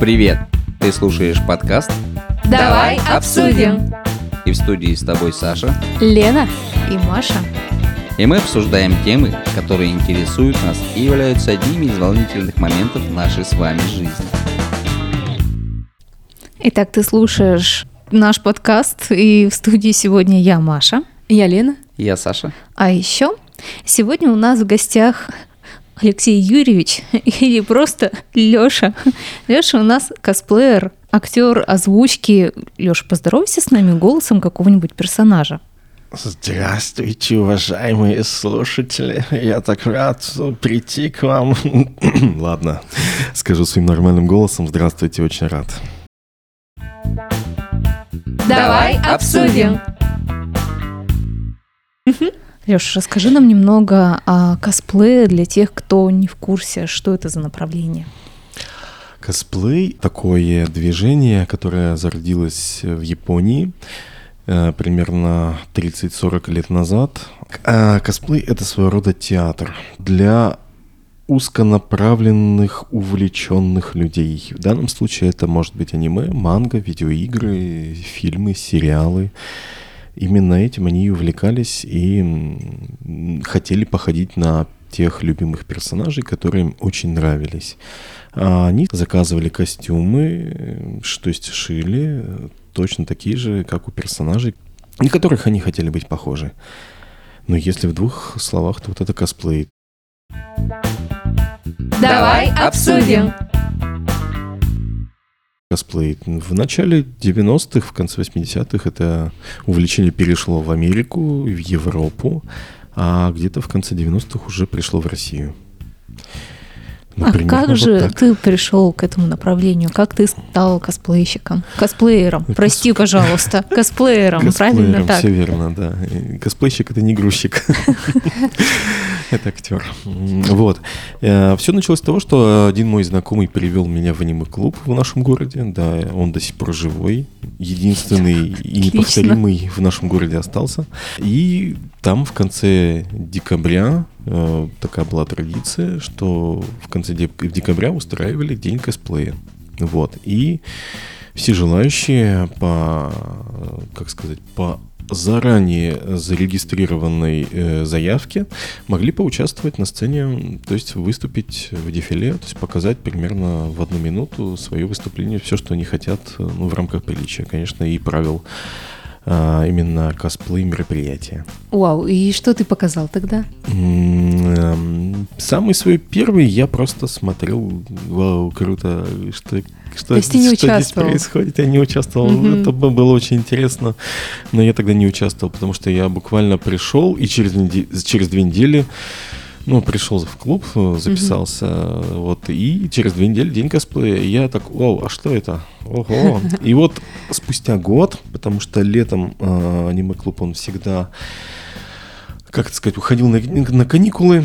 Привет! Ты слушаешь подкаст Давай обсудим. и в студии с тобой Саша. Лена и Маша. И мы обсуждаем темы, которые интересуют нас и являются одними из волнительных моментов нашей с вами жизни. Итак, ты слушаешь наш подкаст, и в студии сегодня я, Маша. Я Лена. Я Саша. А еще сегодня у нас в гостях Алексей Юрьевич или просто Лёша. Лёша у нас косплеер, актер озвучки. Лёша, поздоровайся с нами голосом какого-нибудь персонажа. Здравствуйте, уважаемые слушатели. Я так рад прийти к вам. Ладно, скажу своим нормальным голосом. Здравствуйте, очень рад. Давай обсудим. Лёша, расскажи нам немного о косплее для тех, кто не в курсе, что это за направление. Косплей — такое движение, которое зародилось в Японии э, примерно 30-40 лет назад. А косплей — это своего рода театр для узконаправленных, увлеченных людей. В данном случае это может быть аниме, манга, видеоигры, фильмы, сериалы. Именно этим они и увлекались и хотели походить на тех любимых персонажей, которые им очень нравились. А они заказывали костюмы, э, ш- то есть шили э, точно такие же, как у персонажей, на которых они хотели быть похожи. Но если в двух словах, то вот это косплей. Давай обсудим. Косплей. В начале 90-х, в конце 80-х это увлечение перешло в Америку, в Европу, а где-то в конце 90-х уже пришло в Россию. А примерно как вот же так. ты пришел к этому направлению? Как ты стал косплейщиком? Косплеером. Ну, Прости, кос- пожалуйста. Косплеером, правильно так? Все верно, да. Косплейщик это не грузчик. Это актер. Вот. Все началось с того, что один мой знакомый привел меня в аниме-клуб в нашем городе. Да, он до сих пор живой. Единственный и неповторимый в нашем городе остался. И там в конце декабря э, такая была традиция, что в конце дек- декабря устраивали день косплея. Вот. И все желающие по, как сказать, по заранее зарегистрированной э, заявке могли поучаствовать на сцене, то есть выступить в дефиле, то есть показать примерно в одну минуту свое выступление, все, что они хотят, э, ну, в рамках приличия, конечно, и правил а, именно косплей мероприятия. Вау, и что ты показал тогда? Эм, Самый свой первый я просто смотрел, вау, круто, что, что, То есть ты не что здесь происходит. Я не участвовал, Мгм. это бы было очень интересно, но я тогда не участвовал, потому что я буквально пришел и через, неде- через две недели ну, пришел в клуб, э, записался, вот, и через две недели день косплея. И я так, вау, а что это? Ого. И вот спустя год, потому что летом э, аниме-клуб, он всегда как это сказать, уходил на, на каникулы.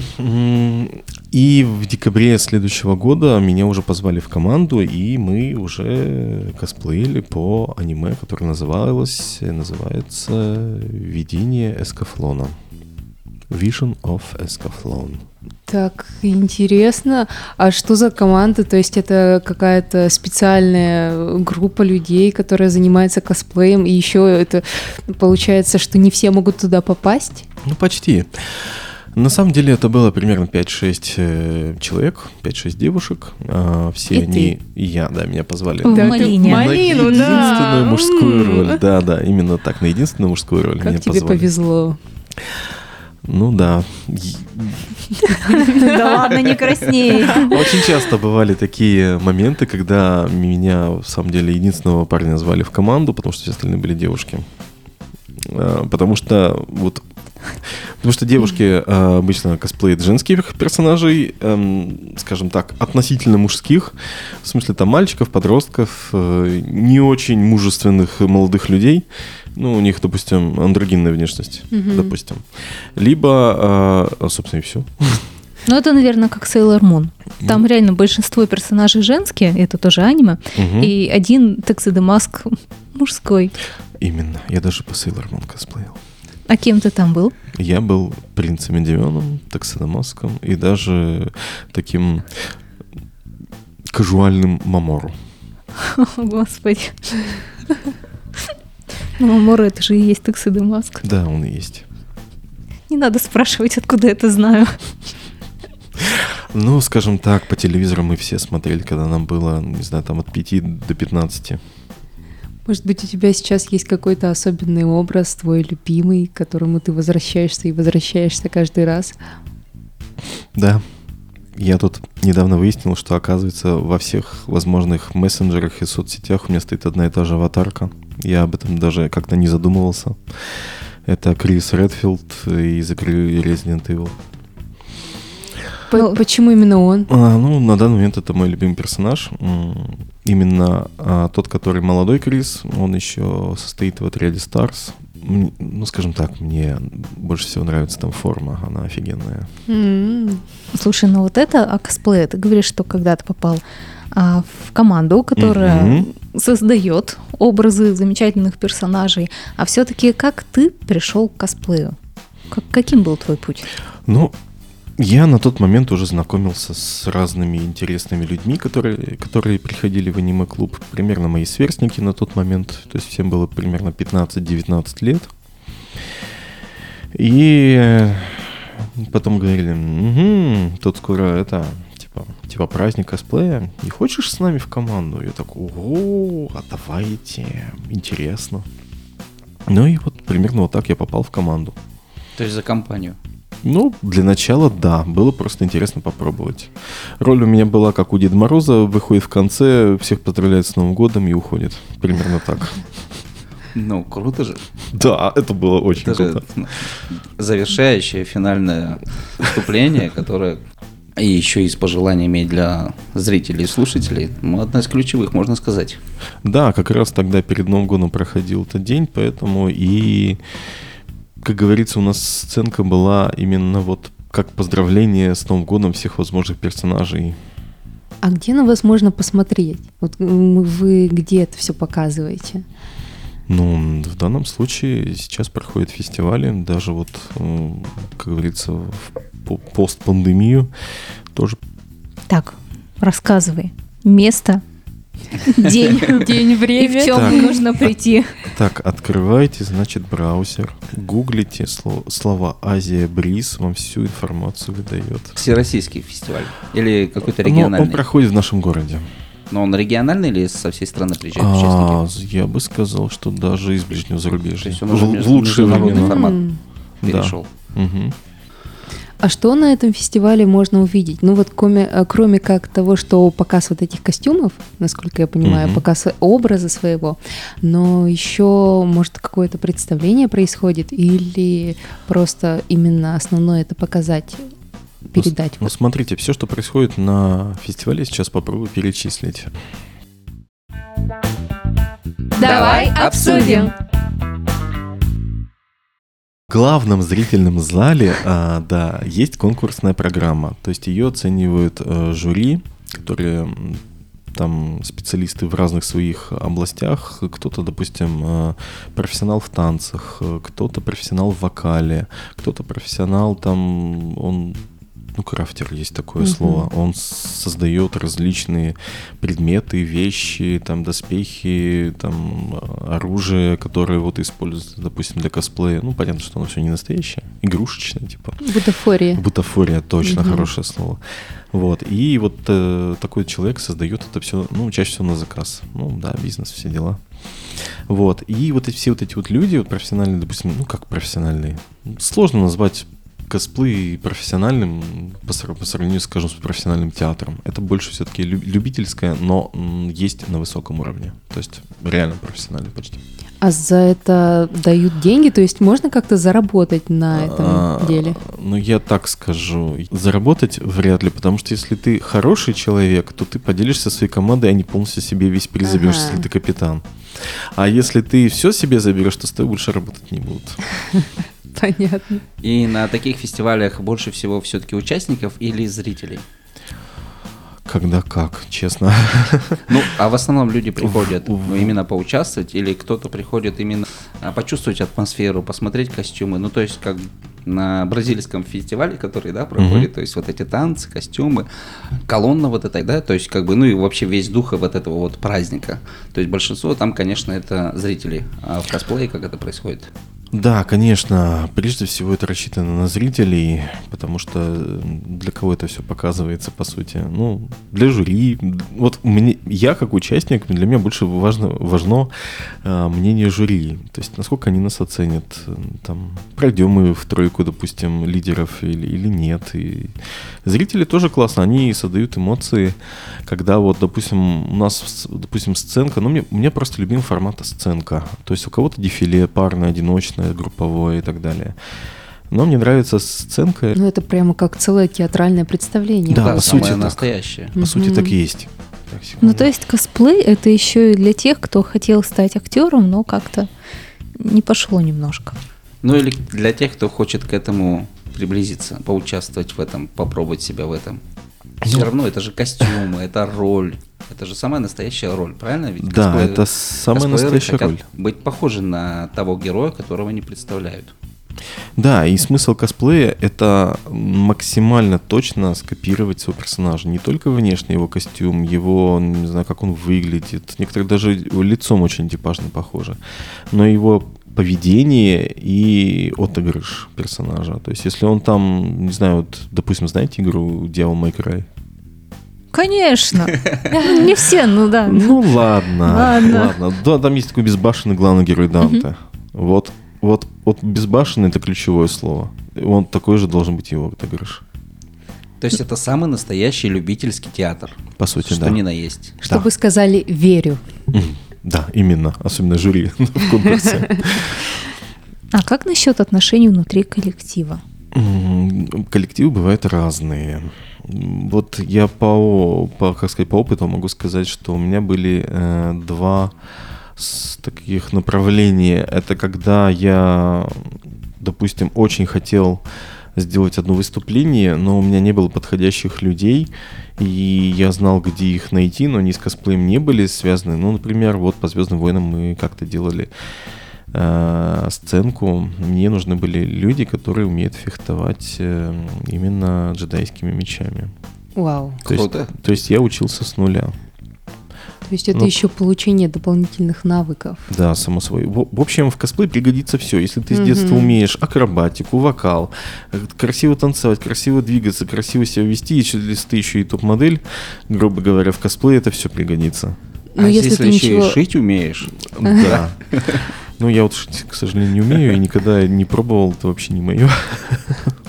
И в декабре следующего года меня уже позвали в команду, и мы уже косплеили по аниме, которое называлось, называется «Видение Эскафлона». Vision of Escaflon. Так интересно. А что за команда? То есть это какая-то специальная группа людей, которая занимается косплеем, и еще это получается, что не все могут туда попасть? Ну, почти. На самом деле это было примерно 5-6 э, человек, 5-6 девушек. А, все И они, и я, да, меня позвали. Да, ты- Малине. На Малину, да. единственную мужскую М. роль. Да, да, именно так, на единственную мужскую роль меня Как тебе позвали. повезло. Ну да. Да ладно, не красней. Очень часто бывали такие моменты, когда меня, в самом деле, единственного парня звали в команду, потому что все остальные были девушки. А, Потому что вот Потому что девушки а, обычно косплеят женских персонажей, эм, скажем так, относительно мужских, в смысле там мальчиков, подростков, э, не очень мужественных молодых людей. Ну, у них, допустим, андрогинная внешность, Мгм. допустим. Либо, а, собственно, и все. Ну, это, наверное, как Sailor Moon. Там реально большинство персонажей женские, это тоже аниме, и один Тексиде Маск мужской. Именно. Я даже по Sailor Moon косплеил. А кем ты там был? Я был принцем Индионом, таксономаском и даже таким кажуальным мамору. О, Господи. Ну, Мора, это же и есть Тексиды Маск. Да, он и есть. Не надо спрашивать, откуда я это знаю. Ну, скажем так, по телевизору мы все смотрели, когда нам было, не знаю, там от 5 до 15. Может быть, у тебя сейчас есть какой-то особенный образ, твой любимый, к которому ты возвращаешься и возвращаешься каждый раз? Да. Я тут недавно выяснил, что, оказывается, во всех возможных мессенджерах и соцсетях у меня стоит одна и та же аватарка. Я об этом даже как-то не задумывался. Это Крис Редфилд из игры Resident Evil. По- Ну, Почему именно он? А, ну, на данный момент это мой любимый персонаж. Именно а, тот, который молодой Крис, он еще состоит в отряде Stars. Ну, скажем так, мне больше всего нравится там форма, она офигенная. М, Слушай, ну вот это о косплее. Ты говоришь, что когда ты попал а, в команду, которая Мгм. создает образы замечательных персонажей, а все-таки как ты пришел к косплею? Как, каким был твой путь? Ну, я на тот момент уже знакомился с разными интересными людьми, которые, которые приходили в аниме-клуб. Примерно мои сверстники на тот момент. То есть всем было примерно 15-19 лет. И потом говорили, угу, тут скоро это, типа, праздник косплея. Не хочешь с нами в команду? Я такой, ого, а давайте, интересно. Ну и вот примерно вот так я попал в команду. То есть за компанию. Ну, для начала, да. Было просто интересно попробовать. Роль у меня была, как у Деда Мороза, выходит в конце, всех поздравляет с Новым годом и уходит. Примерно так. Ну, круто же. Да, это было очень Это же круто. ну, завершающее финальное выступление, которое и еще и с пожеланиями для зрителей и слушателей. Ну, одна из ключевых, можно сказать. Да, как раз тогда перед Новым годом проходил этот день, поэтому и, как говорится, у нас сценка была именно вот как поздравление с Новым годом всех возможных персонажей. А где на вас можно посмотреть? Вот вы где это все показываете? Ну, в данном случае сейчас проходят фестивали, даже вот, как говорится, в постпандемию тоже Так, рассказывай. Место, день, День, и время. в чем Так. нужно прийти. Так, открывайте, значит, браузер, гуглите сло- слова Азия Бриз, вам всю информацию выдает. Всероссийский фестиваль. Или какой-то Ну, региональный. он проходит в нашем городе. Но он региональный или со всей страны приезжают А, участники? я бы сказал, что даже из ближнего То зарубежья. есть он уже В, в лучшие времена. формат М. Да. перешел. А что на этом фестивале можно увидеть? Ну вот кроме, э, кроме как того, что показ вот этих костюмов, насколько я понимаю, Мгм. показ образа своего, но еще, может, какое-то представление происходит или просто именно основное это показать, передать? Ну, смотрите, все, что происходит на фестивале, сейчас попробую перечислить. Давай обсудим. Главном зрительном зале, а, да, есть конкурсная программа. То есть ее оценивают э, жюри, которые там специалисты в разных своих областях. Кто-то, допустим, э, профессионал в танцах, э, кто-то профессионал в вокале, кто-то профессионал там, он ну, крафтер есть такое Мгм. слово. Он создает различные предметы, вещи, там, доспехи, там, а, оружие, которое вот используется, допустим, для косплея. Ну, понятно, что оно все не настоящее, игрушечное, типа. Бутафория. Бутафория, точно, Мгм. хорошее слово. Вот. И вот э, такой человек создает это все, ну, чаще всего на заказ. Ну, да, бизнес, все дела. Вот. И вот эти, все вот эти вот люди, вот профессиональные, допустим, ну, как профессиональные, сложно назвать косплей профессиональным по, по сравнению, скажем, с профессиональным театром. Это больше все-таки любительское, но есть на высоком уровне. То есть реально профессионально почти. А за это дают деньги? То есть можно как-то заработать на этом А, деле? Ну, я так скажу. Заработать вряд ли, потому что если ты хороший человек, то ты поделишься своей командой, а не полностью себе весь приз заберешь, Ага. если ты капитан. А если ты все себе заберешь, то с тобой больше работать не будут. Понятно. И на таких фестивалях больше всего все-таки участников или зрителей? когда как, честно. Ну, а в основном люди приходят ну, именно поучаствовать, или кто-то приходит именно а, почувствовать атмосферу, посмотреть костюмы. Ну, то есть, как на бразильском фестивале, который, да, проходит, то есть вот эти танцы, костюмы, колонна вот этой, да, то есть как бы, ну и вообще весь дух вот этого вот праздника. То есть большинство там, конечно, это зрители, а в косплее как это происходит? Да, конечно, прежде всего это рассчитано на зрителей, потому что для кого это все показывается, по сути? Ну, для жюри. Вот мне, я как участник, для меня больше важно, важно э, мнение жюри. То есть, насколько они нас оценят. Там, пройдем мы в тройку, допустим, лидеров или, или нет. И зрители тоже классно, они создают эмоции, когда вот, допустим, у нас, допустим, сценка, ну, мне, мне просто любим формата сценка. То есть у кого-то дефиле парное, одиночное, групповое и так далее. Но мне нравится сценка, Ну, это прямо как целое театральное представление. Да, по сути так. настоящее. по сути, так и есть. Так, Ну, то есть косплей это еще и для тех, кто хотел стать актером, но как-то не пошло немножко. Ну или для тех, кто хочет к этому приблизиться, поучаствовать в этом, попробовать себя в этом. Все Ну. равно это же костюмы, это роль. Это же самая настоящая роль, правильно? Ведь Да, косплееры- это самая настоящая роль. Быть похожи на того героя, которого они представляют. Да, и смысл косплея — это максимально точно скопировать своего персонажа. Не только внешне его костюм, его, не знаю, как он выглядит. Некоторые даже лицом очень типажно похожи. Но его поведение и отыгрыш персонажа. То есть, если он там, не знаю, вот, допустим, знаете игру Devil May Cry? Конечно. Ну, Не все, ну да. Ну ладно, Ладно. Да, там есть такой безбашенный главный герой Данте. Вот, вот, вот безбашенный это ключевое слово. Он такой же должен быть его отыгрыш. То есть это самый настоящий любительский театр. По сути, что да. ни на есть. Чтобы сказали «верю». Да, именно. Особенно жюри в конкурсе. А как насчет отношений внутри коллектива? Коллективы бывают разные. Вот я по, по, как сказать, по опыту могу сказать, что у меня были э, два таких направления. Это когда я, допустим, очень хотел сделать одно выступление, но у меня не было подходящих людей, и я знал, где их найти, но они с косплеем не были связаны. Ну, например, вот по Звездным войнам мы как-то делали э, сценку. Мне нужны были люди, которые умеют фехтовать э, именно джедайскими мечами. Вау. То есть, Круто. то есть я учился с нуля. То есть это Ну. еще получение дополнительных навыков. Да, само собой. В, в общем, в косплей пригодится все. Если ты с Мгм. детства умеешь акробатику, вокал, э, красиво танцевать, красиво двигаться, красиво себя вести, еще, если ты еще и топ-модель, грубо говоря, в косплее это все пригодится. А Но если, если ты еще ничего- и шить умеешь, Да. Ну, я вот, шить, к сожалению, не умею и никогда не пробовал, это вообще не мое.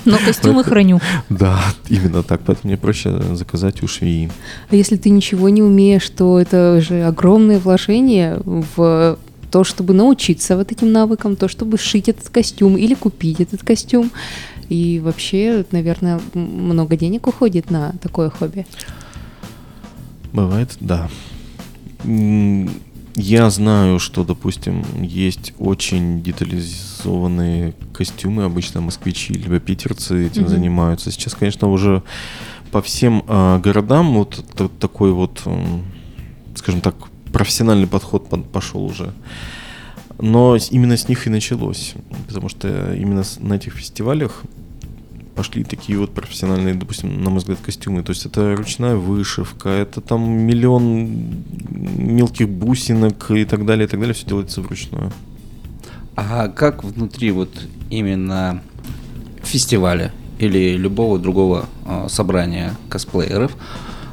Но костюмы храню. Да, именно так, поэтому мне проще заказать у швеи. А если ты ничего не умеешь, то это же огромное вложение в то, чтобы научиться вот этим навыкам, то, чтобы сшить этот костюм или купить этот костюм. И вообще, наверное, много денег уходит на такое хобби. Бывает, да. Я знаю, что, допустим, есть очень детализованные костюмы, обычно москвичи либо питерцы этим Мгм. занимаются. Сейчас, конечно, уже по всем а, городам вот та- такой вот, м, скажем так, профессиональный подход под- пошел уже. Но именно с них и началось, потому что именно на этих фестивалях пошли такие вот профессиональные, допустим, на мой взгляд, костюмы. То есть это ручная вышивка, это там миллион мелких бусинок и так далее, и так далее. Все делается вручную. А как внутри вот именно фестиваля или любого другого а, собрания косплееров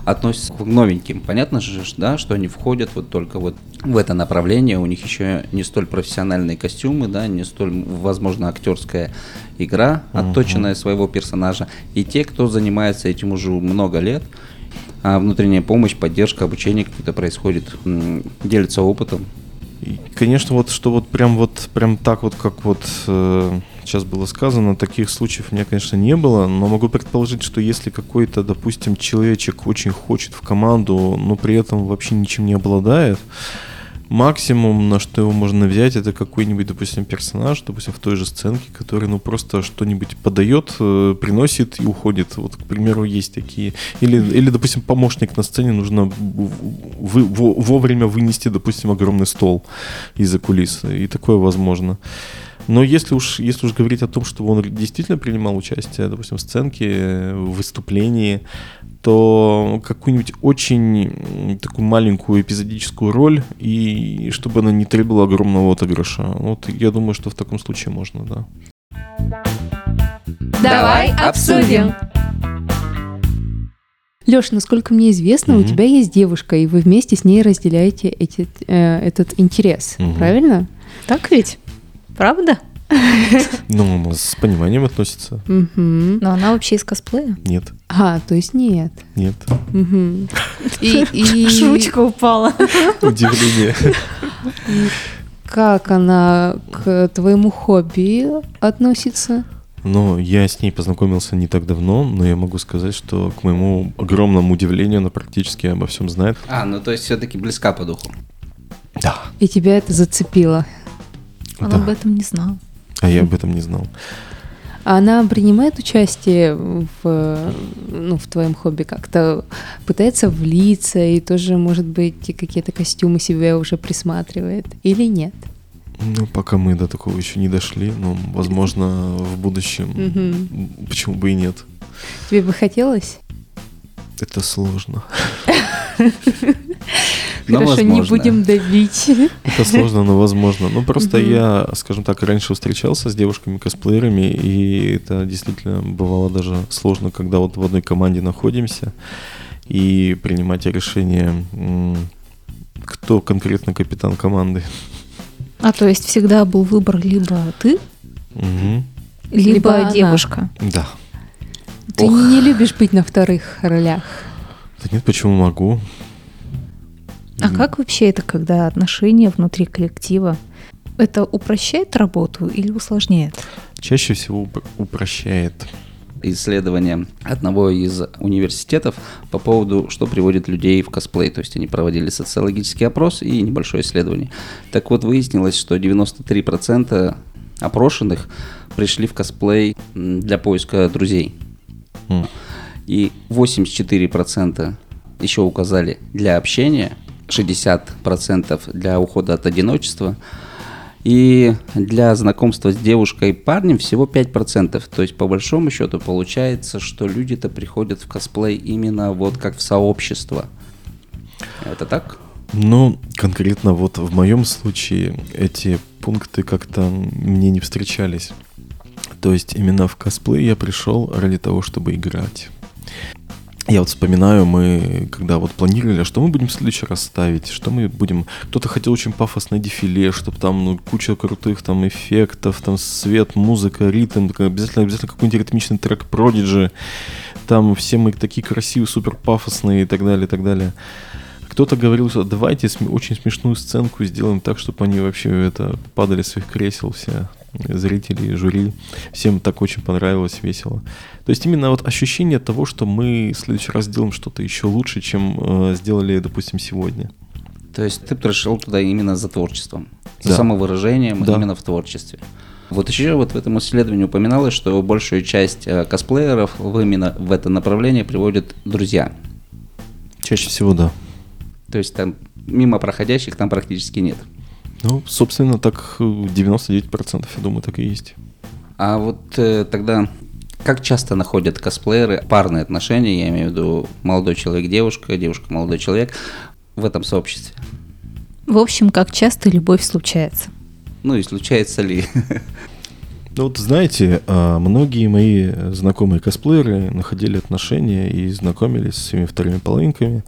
относятся к новеньким? Понятно же, да, что они входят вот только вот в это направление, у них еще не столь профессиональные костюмы, да, не столь, возможно, актерская игра, отточенная своего персонажа. И те, кто занимается этим уже много лет, а внутренняя помощь, поддержка, обучение какое-то происходит, м, делятся опытом. И, конечно, вот что вот прям вот прям так вот, как вот э, сейчас было сказано, таких случаев у меня, конечно, не было, но могу предположить, что если какой-то, допустим, человечек очень хочет в команду, но при этом вообще ничем не обладает, Максимум, на что его можно взять, это какой-нибудь, допустим, персонаж, допустим, в той же сценке, который, ну, просто что-нибудь подает, э, приносит и уходит. Вот, к примеру, есть такие. Или, или допустим, помощник на сцене нужно вы, во, вовремя вынести, допустим, огромный стол из-за кулис. И такое возможно. Но если уж, если уж говорить о том, что он действительно принимал участие, допустим, в сценке, в выступлении, то какую-нибудь очень такую маленькую эпизодическую роль, и чтобы она не требовала огромного отыгрыша. Вот я думаю, что в таком случае можно, да. Давай обсудим. Леш, насколько мне известно, mm-hmm. у тебя есть девушка, и вы вместе с ней разделяете эти, э, этот интерес, mm-hmm. правильно? Так ведь? Правда? Ну, с пониманием относится. Но она вообще из косплея? Нет. А, то есть нет. Нет. И Шучка упала. Удивление. Как она к твоему хобби относится? Ну, я с ней познакомился не так давно, но я могу сказать, что к моему огромному удивлению она практически обо всем знает. А, ну то есть все-таки близка по духу. Да. И тебя это зацепило? Он да. об этом не знал. А я об этом не знал. Она принимает участие в, ну, в твоем хобби как-то, пытается влиться и тоже, может быть, какие-то костюмы себе уже присматривает или нет? Ну, пока мы до такого еще не дошли, но, возможно, в будущем, почему бы и нет. Тебе бы хотелось? Это сложно. Хорошо, не будем давить. Это сложно, но возможно. Ну, просто я, скажем так, раньше встречался с девушками-косплеерами, и это действительно бывало даже сложно, когда вот в одной команде находимся, и принимать решение, кто конкретно капитан команды. А то есть всегда был выбор либо ты, угу. либо, либо девушка. Да. Ты Ох. не любишь быть на вторых ролях? Да нет, почему могу? А как вообще это, когда отношения внутри коллектива? Это упрощает работу или усложняет? Чаще всего упрощает. Исследование одного из университетов по поводу, что приводит людей в косплей. То есть они проводили социологический опрос и небольшое исследование. Так вот, выяснилось, что 93% опрошенных пришли в косплей для поиска друзей. Mm. И 84% еще указали для общения, 60% для ухода от одиночества. И для знакомства с девушкой и парнем всего 5%. То есть, по большому счету, получается, что люди-то приходят в косплей именно вот как в сообщество. Это так? Ну, конкретно вот в моем случае эти пункты как-то мне не встречались. То есть именно в косплей я пришел ради того, чтобы играть. Я вот вспоминаю, мы когда вот планировали, что мы будем в следующий раз ставить, что мы будем... Кто-то хотел очень пафосное дефиле, чтобы там ну, куча крутых там эффектов, там свет, музыка, ритм, обязательно, обязательно какой-нибудь ритмичный трек Prodigy, там все мы такие красивые, супер пафосные и так далее, и так далее. Кто-то говорил, что давайте очень смешную сценку сделаем так, чтобы они вообще это падали с своих кресел все зрители, жюри. Всем так очень понравилось, весело. То есть именно вот ощущение того, что мы в следующий раз сделаем что-то еще лучше, чем э, сделали, допустим, сегодня. То есть ты пришел туда именно за творчеством, за да. самовыражением да. именно в творчестве. Вот еще вот в этом исследовании упоминалось, что большую часть э, косплееров в именно в это направление приводят друзья. Чаще всего, да. То есть там мимо проходящих там практически нет. Ну, собственно, так 99%, я думаю, так и есть. А вот э, тогда как часто находят косплееры парные отношения, я имею в виду молодой человек-девушка, девушка-молодой человек в этом сообществе? В общем, как часто любовь случается? Ну и случается ли? Ну вот знаете, а, многие мои знакомые косплееры находили отношения и знакомились с своими вторыми половинками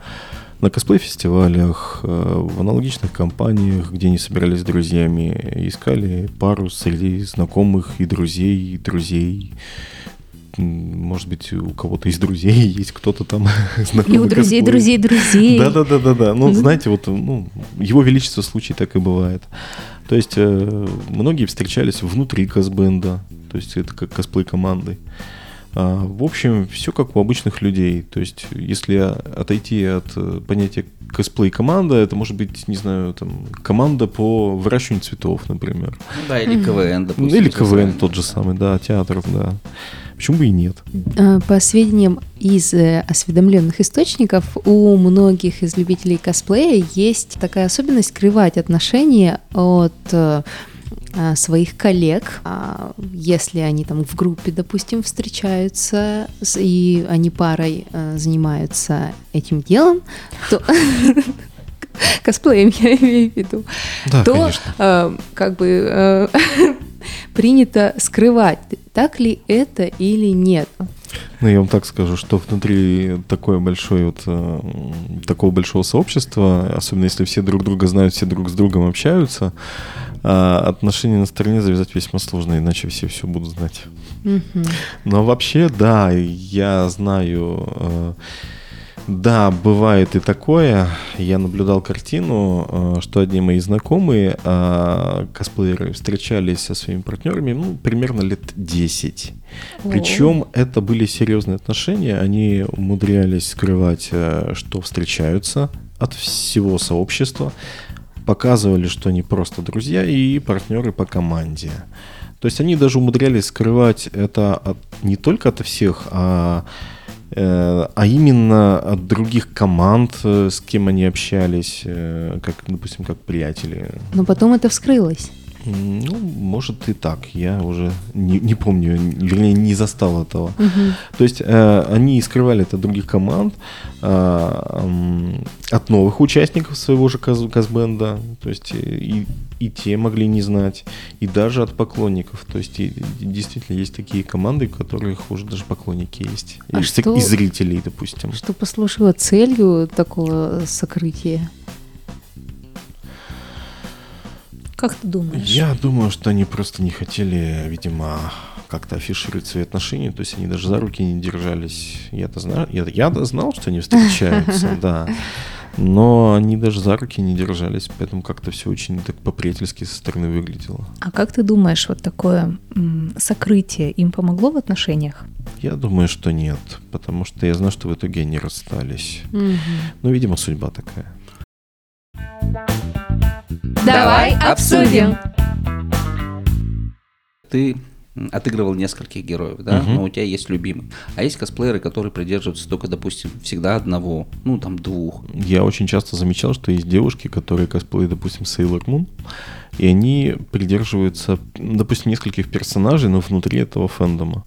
на косплей-фестивалях, э, в аналогичных компаниях, где они собирались с друзьями, искали пару среди знакомых и друзей, и друзей. Может быть, у кого-то из друзей есть кто-то там знакомый. И у друзей, друзей, друзей. Да-да-да-да-да. Ну, знаете, вот ну, его величество случай так и бывает. То есть э, многие встречались внутри косбенда, то есть это как косплей команды. А, в общем, все как у обычных людей. То есть, если отойти от э, понятия косплей-команда, это может быть, не знаю, там, команда по выращиванию цветов, например. Ну да, или КВН, Ну, допустим. или КВН тот же самый, да, театров, да. Почему бы и нет? А, По сведениям из э, осведомленных источников, у многих из любителей косплея есть такая особенность скрывать отношения от э, своих коллег, А, если они там в группе, допустим, встречаются и они парой э, занимаются этим делом, то косплеем я имею в виду, Да, то конечно. э, как бы э, принято скрывать, так ли это или нет. Ну, я вам так скажу, что внутри такой большой вот, э, такого большого сообщества, особенно если все друг друга знают, все друг с другом общаются, а, отношения на стороне завязать весьма сложно, иначе все все будут знать. Мгм. Но вообще, да, я знаю, э, да, бывает и такое. Я наблюдал картину, э, что одни мои знакомые э, косплееры встречались со своими партнерами, ну, примерно лет 10. Причем это были серьезные отношения, они умудрялись скрывать, э, что встречаются от всего сообщества, показывали, что они просто друзья и партнеры по команде. То есть они даже умудрялись скрывать это от- не только от всех, а, а именно от других команд, э, с кем они общались, э, как, допустим, как приятели. Но потом это вскрылось. Ну, может и так. Я уже не, не помню, вернее, не застал этого. То есть э, они скрывали это от других команд, м, от новых участников своего же каз- казбенда, то есть э, и, и те могли не знать, и даже от поклонников. То есть и- действительно есть такие команды, у которых уже даже поклонники есть. А и, что- и зрителей, допустим. Что послужило целью такого сокрытия? Как ты думаешь? Я думаю, что они просто не хотели, видимо, как-то афишировать свои отношения, то есть они даже за руки не держались. Я-то знаю, я, я знал, что они встречаются, да. Но они даже за руки не держались, поэтому как-то все очень так по-приятельски со стороны выглядело. А как ты думаешь, вот такое сокрытие им помогло в отношениях? Я думаю, что нет, потому что я знаю, что в итоге они расстались. Ну, видимо, судьба такая. Давай обсудим. Ты отыгрывал нескольких героев, да, Мгм. но у тебя есть любимый. А есть косплееры, которые придерживаются только, допустим, всегда одного, ну там двух. Я очень часто замечал, что есть девушки, которые косплеят, допустим, Sailor Moon, и они придерживаются, допустим, нескольких персонажей, но внутри этого фэндома.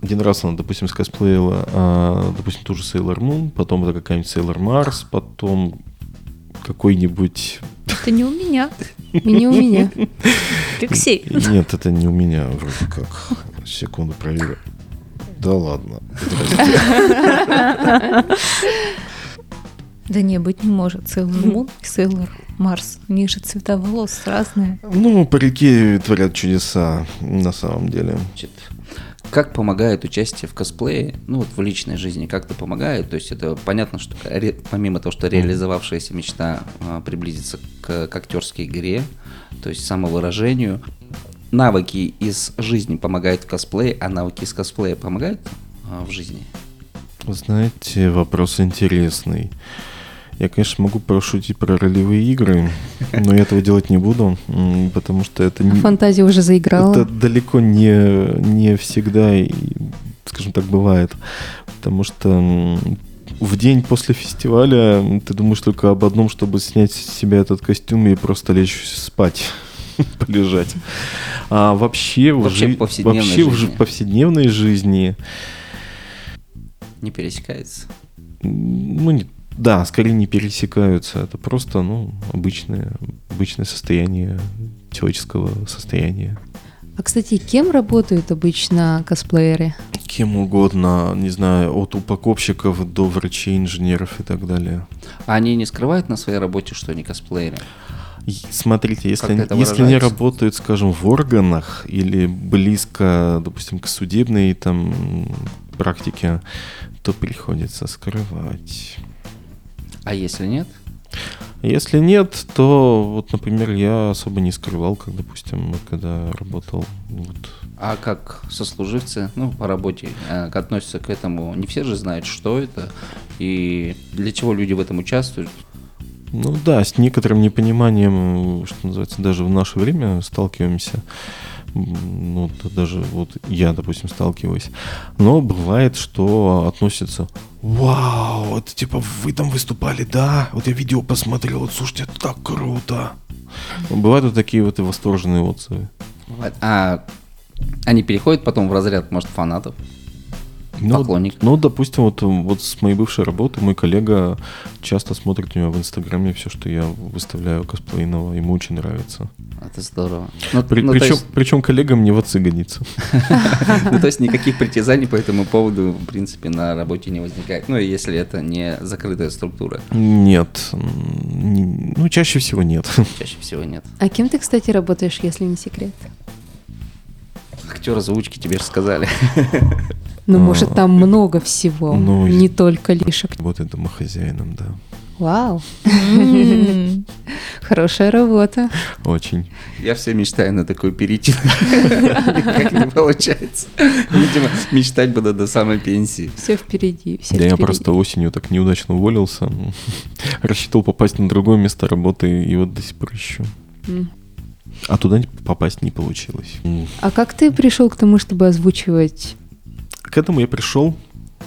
Один раз она, допустим, скосплеила, а, допустим, ту же Sailor Moon, потом это какая-нибудь Sailor Mars, потом какой-нибудь... Это не у меня. Не у меня. Алексей. Нет, это не у меня вроде как. Секунду проверю. Да ладно. Да не, быть не может. Sailor Moon и Sailor Mars. У них же цвета волос разные. Ну, парики творят чудеса, на самом деле. Значит, как помогает участие в косплее, ну вот в личной жизни, как это помогает? То есть это понятно, что ре- помимо того, что реализовавшаяся мечта а, приблизиться к, к актерской игре, то есть самовыражению, навыки из жизни помогают в косплее, а навыки из косплея помогают а, в жизни? Знаете, вопрос интересный. Я, конечно, могу пошутить про ролевые игры, но я этого делать не буду, потому что это не... Фантазия уже заиграла. Это далеко не, не всегда, и, скажем так, бывает. Потому что в день после фестиваля ты думаешь только об одном, чтобы снять с себя этот костюм и просто лечь спать, полежать. А вообще, в Вообще жи- в повседневной вообще в жи- жизни. повседневной жизни Не пересекается? ну, не- да, скорее не пересекаются. Это просто, ну, обычное, обычное состояние человеческого состояния. А, кстати, кем работают обычно косплееры? Кем угодно, не знаю, от упаковщиков до врачей, инженеров и так далее. А они не скрывают на своей работе, что они косплееры? Смотрите, если, они, если они работают, скажем, в органах или близко, допустим, к судебной там практике, то приходится скрывать. А если нет? Если нет, то вот, например, я особо не скрывал, как, допустим, когда работал. Вот. А как сослуживцы, ну, по работе, э, относятся к этому? Не все же знают, что это и для чего люди в этом участвуют. Ну да, с некоторым непониманием, что называется, даже в наше время сталкиваемся. Ну, даже вот я, допустим, сталкиваюсь. Но бывает, что относятся Вау, вот типа вы там выступали, да? Вот я видео посмотрел, вот слушайте, это так круто. Бывают вот такие вот и восторженные отзывы. А они переходят потом в разряд, может, фанатов? Ну, Поклонник. Ну, допустим, вот, вот с моей бывшей работы мой коллега часто смотрит у меня в Инстаграме все, что я выставляю косплейного, ему очень нравится. Это здорово. Ну, При- ну, причем, есть- причем коллега мне в отцы годится. Ну, то есть никаких притязаний по этому поводу, в принципе, на работе не возникает. Ну, если это не закрытая структура. Нет, ну, чаще всего нет. Чаще всего нет. А кем ты, кстати, работаешь, если не секрет? Актер озвучки тебе же сказали. Ну, А. может, там много всего, Ну, и- не только лишь ак- Работает домохозяином, да. Вау, хорошая работа. Очень. Я все мечтаю на такую перейти. Никак не получается. Видимо, мечтать буду до самой пенсии. Все впереди, все Да я просто осенью так неудачно уволился. Рассчитывал попасть на другое место работы, и вот до сих пор ищу. А туда попасть не получилось. А как ты пришел к тому, чтобы озвучивать? К этому я пришел,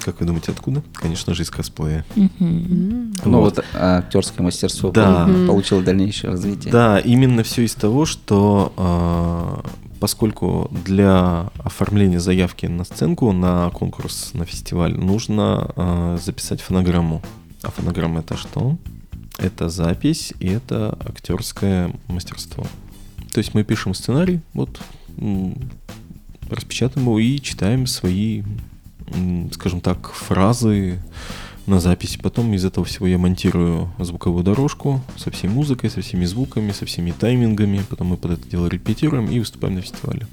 как вы думаете, откуда? Конечно же, из косплея. Мгм. М. Ну Вот. вот актерское мастерство Да. пол- получило дальнейшее развитие. Да, именно все из того, что а, поскольку для оформления заявки на сценку, на конкурс, на фестиваль, нужно а, записать фонограмму. А фонограмма это что? Это запись и это актерское мастерство. То есть мы пишем сценарий, вот распечатаем его и читаем свои, скажем так, фразы на запись. Потом из этого всего я монтирую звуковую дорожку со всей музыкой, со всеми звуками, со всеми таймингами. Потом мы под это дело репетируем и выступаем на фестивале.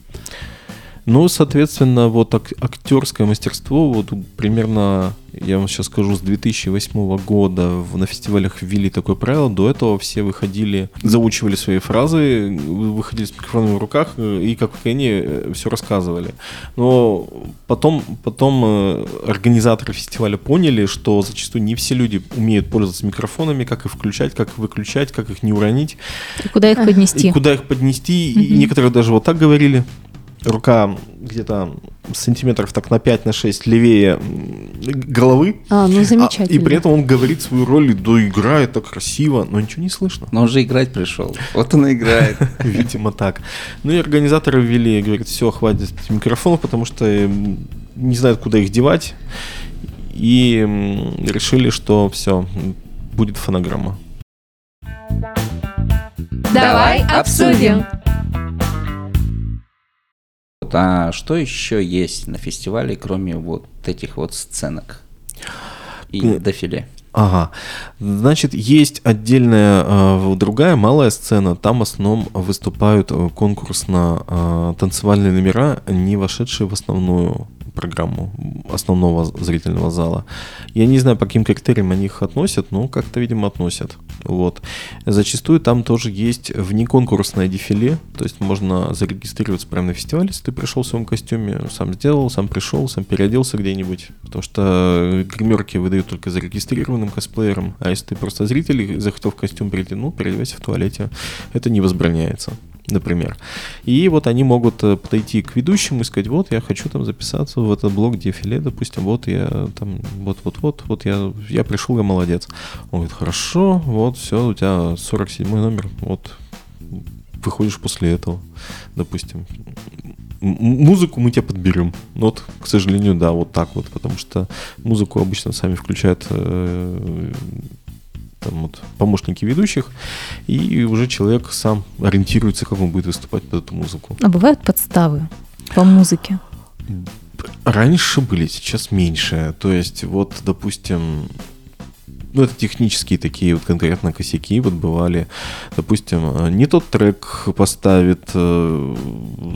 Ну, соответственно, вот ак- актерское мастерство, вот примерно, я вам сейчас скажу, с 2008 года в- на фестивалях ввели такое правило. До этого все выходили, заучивали свои фразы, выходили с микрофоном в руках э, и как они все рассказывали. Но потом, потом э, организаторы фестиваля поняли, что зачастую не все люди умеют пользоваться микрофонами, как их включать, как их выключать, как их не уронить. И куда их поднести? И куда их поднести. И Мгм. некоторые даже вот так говорили. Рука где-то сантиметров так на 5 на 6 левее головы. А, ну А, замечательно. и при этом он говорит свою роль, и доиграет так красиво, но ничего не слышно. Но он же играть пришел. Вот он и играет. Видимо, так. Ну и организаторы ввели, говорят, все, хватит микрофонов, потому что не знают, куда их девать. И решили, что все, будет фонограмма. Давай обсудим. А что еще есть на фестивале, кроме вот этих вот сценок и дофиле? Ага. Значит, есть отдельная э, другая малая сцена. Там в основном выступают э, конкурсно э, танцевальные номера, не вошедшие в основную программу основного зрительного зала. Я не знаю, по каким критериям они их относят, но как-то, видимо, относят. Вот. Зачастую там тоже есть внеконкурсное дефиле, то есть можно зарегистрироваться прямо на фестивале, если ты пришел в своем костюме, сам сделал, сам пришел, сам переоделся где-нибудь, потому что гримерки выдают только зарегистрированным косплеерам, а если ты просто зритель захотел в костюм прийти, ну, переодевайся в туалете, это не возбраняется например. И вот они могут э, подойти к ведущему и сказать, вот я хочу там записаться в этот блок дефиле, допустим, вот я там, вот-вот-вот, вот я, я пришел, я молодец. Он говорит, хорошо, вот все, у тебя 47 номер, вот выходишь после этого, допустим. Музыку мы тебе подберем. Ну Вот, к сожалению, да, вот так вот, потому что музыку обычно сами включают э, там вот помощники ведущих, и уже человек сам ориентируется, как он будет выступать под эту музыку. А бывают подставы по музыке? Раньше были, сейчас меньше. То есть, вот, допустим, ну, это технические такие вот конкретно косяки вот бывали. Допустим, э, не тот трек поставит э,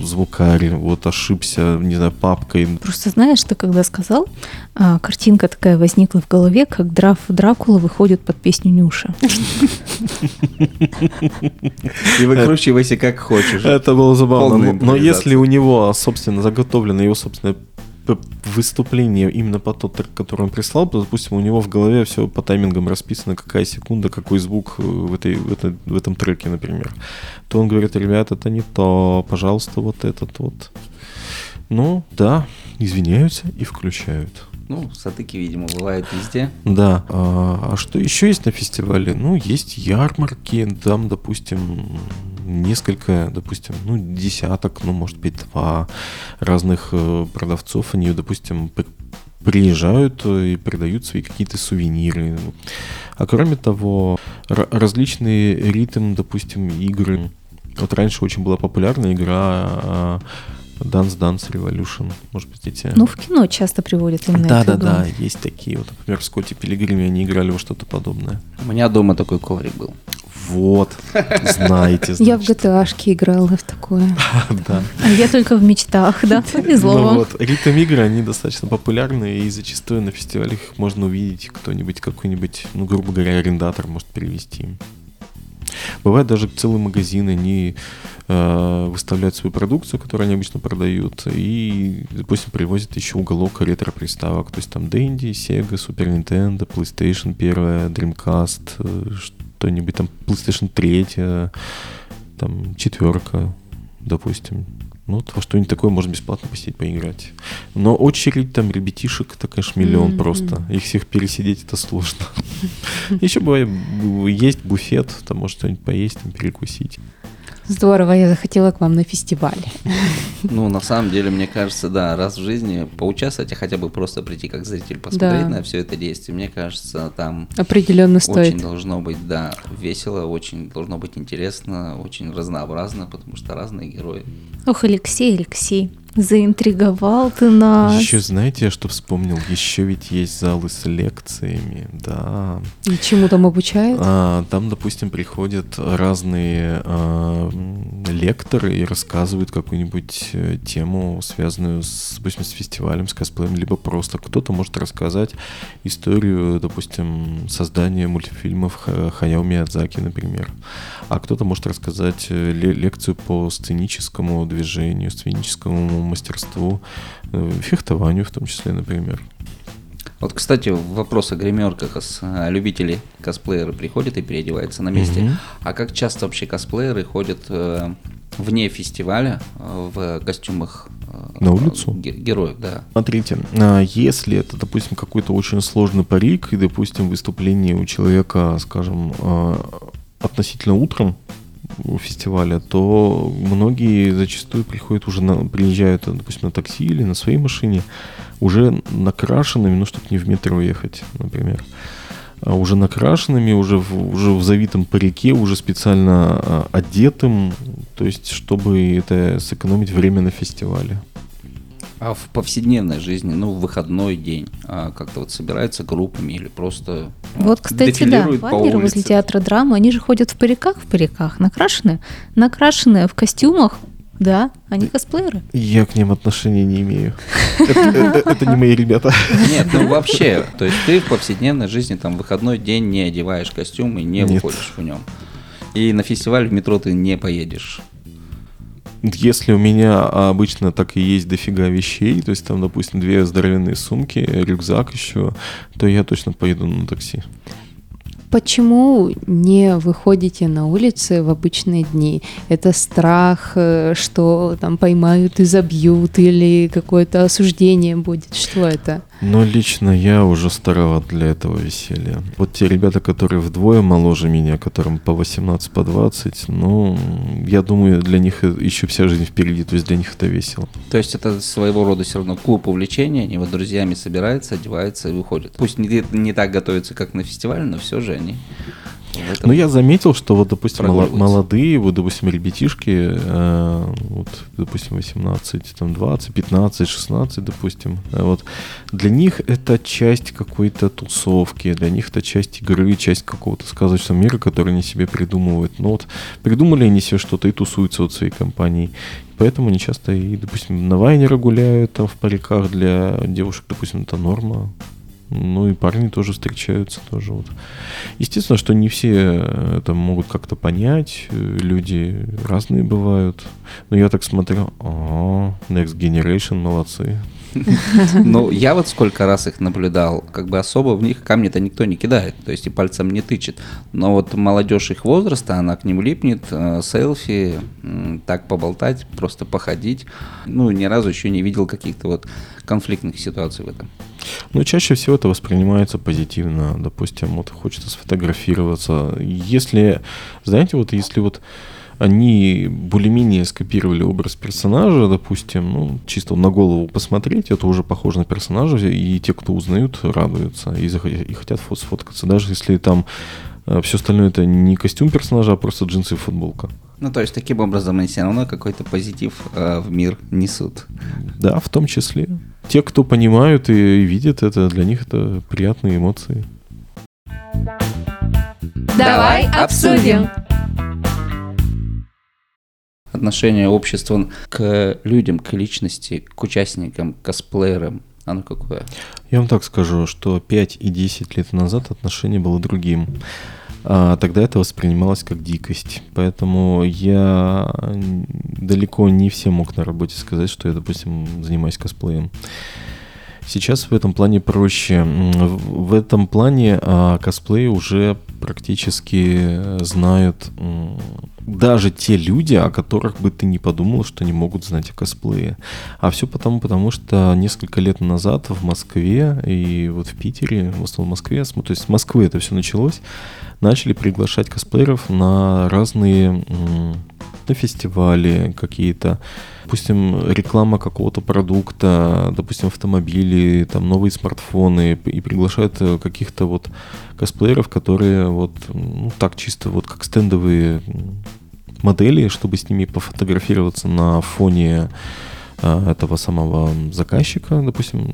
звукарь, вот ошибся, не знаю, папкой. Просто знаешь, ты когда сказал, а, картинка такая возникла в голове, как Драф Дракула выходит под песню Нюша. И выкручивайся как хочешь. Это было забавно. Но, если у него, собственно, заготовлена его собственная выступление именно по тот трек, который он прислал, допустим, у него в голове все по таймингам расписано, какая секунда, какой звук э, в, этой, в, этой, в этом треке, например, то он говорит, ребят, это не то, пожалуйста, вот этот вот. Ну, да, извиняются и включают. Ну, сатыки, видимо, бывают везде. Да. А, а что еще есть на фестивале? Ну, есть ярмарки, там, допустим, несколько, допустим, ну, десяток, ну, может быть, два разных э, продавцов. Они, допустим, при- приезжают э, и продают свои какие-то сувениры. А кроме того, ра- различные ритм, допустим, игры. Вот раньше очень была популярна игра а, Dance Dance Revolution. Может быть, эти... Ну, в кино часто приводят именно да, эту да, игру. да, есть такие. Вот, например, в Скотте Пилигриме они играли во что-то подобное. У меня дома такой коврик был. Вот, знаете, Я в. GTA-шке играла в такое. Да. А я только в мечтах, да, повезло Ну вам. вот, ритм-игры, они достаточно популярны, и зачастую на фестивалях их можно увидеть кто-нибудь, какой-нибудь, ну, грубо говоря, арендатор может перевести. Бывает даже целые магазины, они э, выставляют свою продукцию, которую они обычно продают, и, допустим, привозят еще уголок ретро-приставок. То есть там Dendy, Sega, Super Nintendo, PlayStation 1, Dreamcast, э, что-нибудь там, PlayStation 3, там, четверка, допустим. Ну, вот во что-нибудь такое можно бесплатно посидеть, поиграть. Но очередь там ребятишек, это, конечно, миллион Мгм. просто. Их всех пересидеть это сложно. Еще бывает, есть буфет, там может что-нибудь поесть, там перекусить. Здорово, я захотела к вам на фестиваль. Ну, на самом деле, мне кажется, да, раз в жизни поучаствовать, а хотя бы просто прийти как зритель, посмотреть Да. на все это действие, мне кажется, там Определенно очень стоит. должно быть, да, весело, очень должно быть интересно, очень разнообразно, потому что разные герои. Ох, Алексей, Алексей, заинтриговал ты нас. Еще знаете, я что вспомнил? Еще ведь есть залы с лекциями, да. И чему там обучают? А, там, допустим, приходят разные а, лекторы и рассказывают какую-нибудь э, тему, связанную с, допустим, с фестивалем, с косплеем, либо просто кто-то может рассказать историю, допустим, создания мультфильмов Ха- Хаяо Миядзаки, например. А кто-то может рассказать э, ле- лекцию по сценическому движению, сценическому мастерству, э, фехтованию в том числе, например. Вот, кстати, вопрос о гримерках. Любители косплееры приходят и переодеваются на месте. Мгм. А как часто вообще косплееры ходят э, вне фестиваля э, в костюмах э, На улицу? ге- героев, да. Смотрите, а, если это, допустим, какой-то очень сложный парик, и, допустим, выступление у человека, скажем, относительно утром фестиваля, то многие зачастую приходят уже, на, приезжают, допустим, на такси или на своей машине, уже накрашенными, ну, чтобы не в метро ехать, например. А уже накрашенными, уже в, уже в завитом парике, уже специально а, одетым, то есть, чтобы это сэкономить время на фестивале. А в повседневной жизни, ну, в выходной день, а, как-то вот собираются группами или просто ну, Вот, кстати, да, вагеры возле театра драмы, они же ходят в париках, в париках, накрашенные, накрашенные в костюмах, да, они косплееры. Я к ним отношения не имею. Это, это- это не мои ребята. Нет, ну вообще, то есть ты в повседневной жизни, там, в выходной день не одеваешь костюм и не выходишь в нем. И на фестиваль в метро ты не поедешь. Если у меня обычно так и есть дофига вещей, то есть там, допустим, две здоровенные сумки, рюкзак еще, то я точно поеду на такси. Почему не выходите на улицы в обычные дни? Это страх, э, что там поймают и забьют, или какое-то осуждение будет? Что это? Но лично я уже староват для этого веселья. Вот те ребята, которые вдвое моложе меня, которым по 18, по 20, ну, я думаю, для них еще вся жизнь впереди, то есть для них это весело. То есть это своего рода все равно клуб увлечения, они вот друзьями собираются, одеваются и выходят. Пусть не, не так готовятся, как на фестивале, но все же они этом Ну, я заметил, что вот, допустим, молодые, вот, допустим, ребятишки, э, вот, допустим, 18, там, 20, 15, 16, допустим, э, вот, для них это часть какой-то тусовки, для них это часть игры, часть какого-то сказочного мира, который они себе придумывают. Ну, вот, придумали они себе что-то и тусуются вот в своей компании. Поэтому они часто и, допустим, на вайнеры гуляют там в париках для девушек, допустим, это норма. Ну и парни тоже встречаются тоже вот. Естественно, что не все э, это могут как-то понять, э, люди разные бывают. Но я так смотрю, а, Next Generation, молодцы. Ну, я вот сколько раз их наблюдал, как бы особо в них камни-то никто не кидает, то есть и пальцем не тычет. Но вот молодежь их возраста, она к ним липнет, э, селфи, так поболтать, просто походить. Ну, ни разу еще не видел каких-то вот конфликтных ситуаций в этом. Ну, чаще всего это воспринимается позитивно. Допустим, вот хочется сфотографироваться. Если, знаете, вот если вот они более-менее скопировали образ персонажа, допустим, ну, чисто на голову посмотреть, это уже похоже на персонажа, и те, кто узнают, радуются и, захотят, и хотят фо- сфоткаться, даже если там все остальное это не костюм персонажа, а просто джинсы и футболка. Ну, то есть таким образом они все равно какой-то позитив э, в мир несут. Да, в том числе. Те, кто понимают и видят это, для них это приятные эмоции. Давай обсудим. Отношение общества к людям, к личности, к участникам, к косплеерам, оно какое? Я вам так скажу, что 5 и 10 лет назад отношение было другим. А тогда это воспринималось как дикость. Поэтому я далеко не всем мог на работе сказать, что я, допустим, занимаюсь косплеем. Сейчас в этом плане проще. В в этом плане а, косплей уже практически знают м, даже те люди, о которых бы ты не подумал, что они могут знать о косплее. А все потому, потому что несколько лет назад в Москве и вот в Питере, в основном в Москве, с- то есть с Москвы это все началось, начали приглашать косплееров на разные на фестивали какие-то, допустим, реклама какого-то продукта, допустим, автомобили, там новые смартфоны, и приглашают э, каких-то вот косплееров, которые вот, ну, так чисто вот как стендовые модели, чтобы с ними пофотографироваться на фоне а, этого самого заказчика, допустим.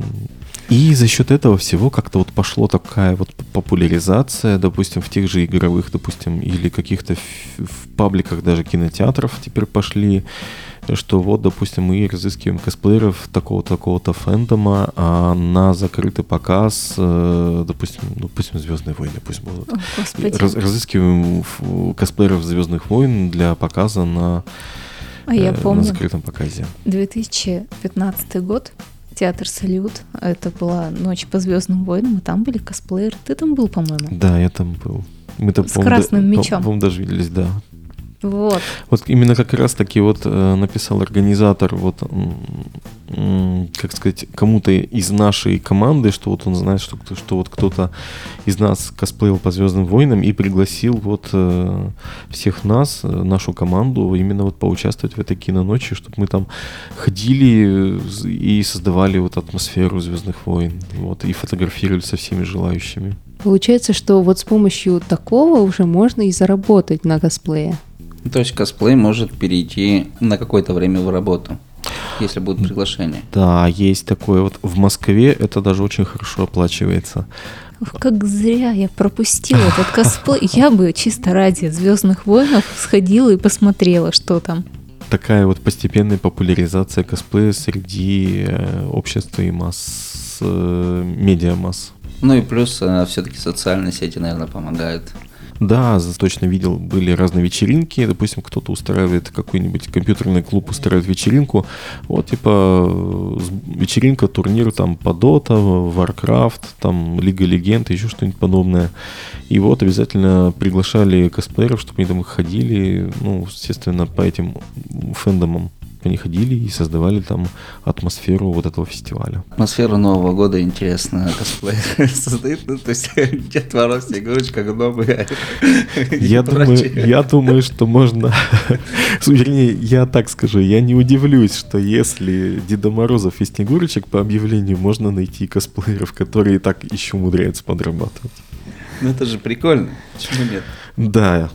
И за счет этого всего как-то вот пошло такая вот популяризация, допустим, в тех же игровых, допустим, или каких-то в, пабликах даже кинотеатров теперь пошли, что вот, допустим, мы разыскиваем косплееров такого-то, такого-то фэндома, а на закрытый показ, э, допустим, ну, допустим, Звездные войны, пусть будут. О. Раз- разыскиваем косплееров Звездных войн для показа на, А я э, на помню, закрытом показе. 2015 год, театр «Салют». Это была ночь по Звездным войнам, и там были косплееры. Ты там был, по-моему? Да, я там был. Мы там, С красным мечом. По-моему, даже виделись, да. Вот. Вот именно как раз таки вот э, написал организатор, вот, как сказать, кому-то из нашей команды, что вот он знает, что, что вот кто-то из нас косплеил по Звездным войнам и пригласил вот э, всех нас, э, нашу команду, именно вот поучаствовать в этой киноночи, чтобы мы там ходили и создавали вот атмосферу Звездных войн, вот, и фотографировали со всеми желающими. Получается, что вот с помощью такого уже можно и заработать на косплее. Ну, То есть косплей может перейти на какое-то время в работу, если будет приглашение. Да, есть такое вот в Москве, это даже очень хорошо оплачивается. Ух, Как зря я пропустила этот косплей. Я бы чисто ради Звездных войнов сходила и посмотрела, что там. такая вот постепенная популяризация косплея среди э, общества и масс, э, медиа масс. Ну и плюс все-таки социальные сети, наверное, помогают. Да, точно видел, были разные вечеринки, допустим, кто-то устраивает какой-нибудь компьютерный клуб, устраивает вечеринку, вот типа э, вечеринка, турнир там по Dota, Warcraft, там Лига Легенд, еще что-нибудь подобное. И вот обязательно приглашали косплееров, чтобы они там ходили, ну, естественно, по этим фэндомам. Они ходили и создавали там атмосферу вот этого фестиваля. Атмосфера Нового года интересно косплей создают. Ну, то есть Дед Мороз, Снегурочка, гномы. Я думаю, я думаю, что можно... Вернее, я так скажу, я не удивлюсь, что если Деда Морозов и Снегурочек по объявлению можно найти косплееров, которые так еще умудряются подрабатывать. Ну это же прикольно. Почему нет? Да,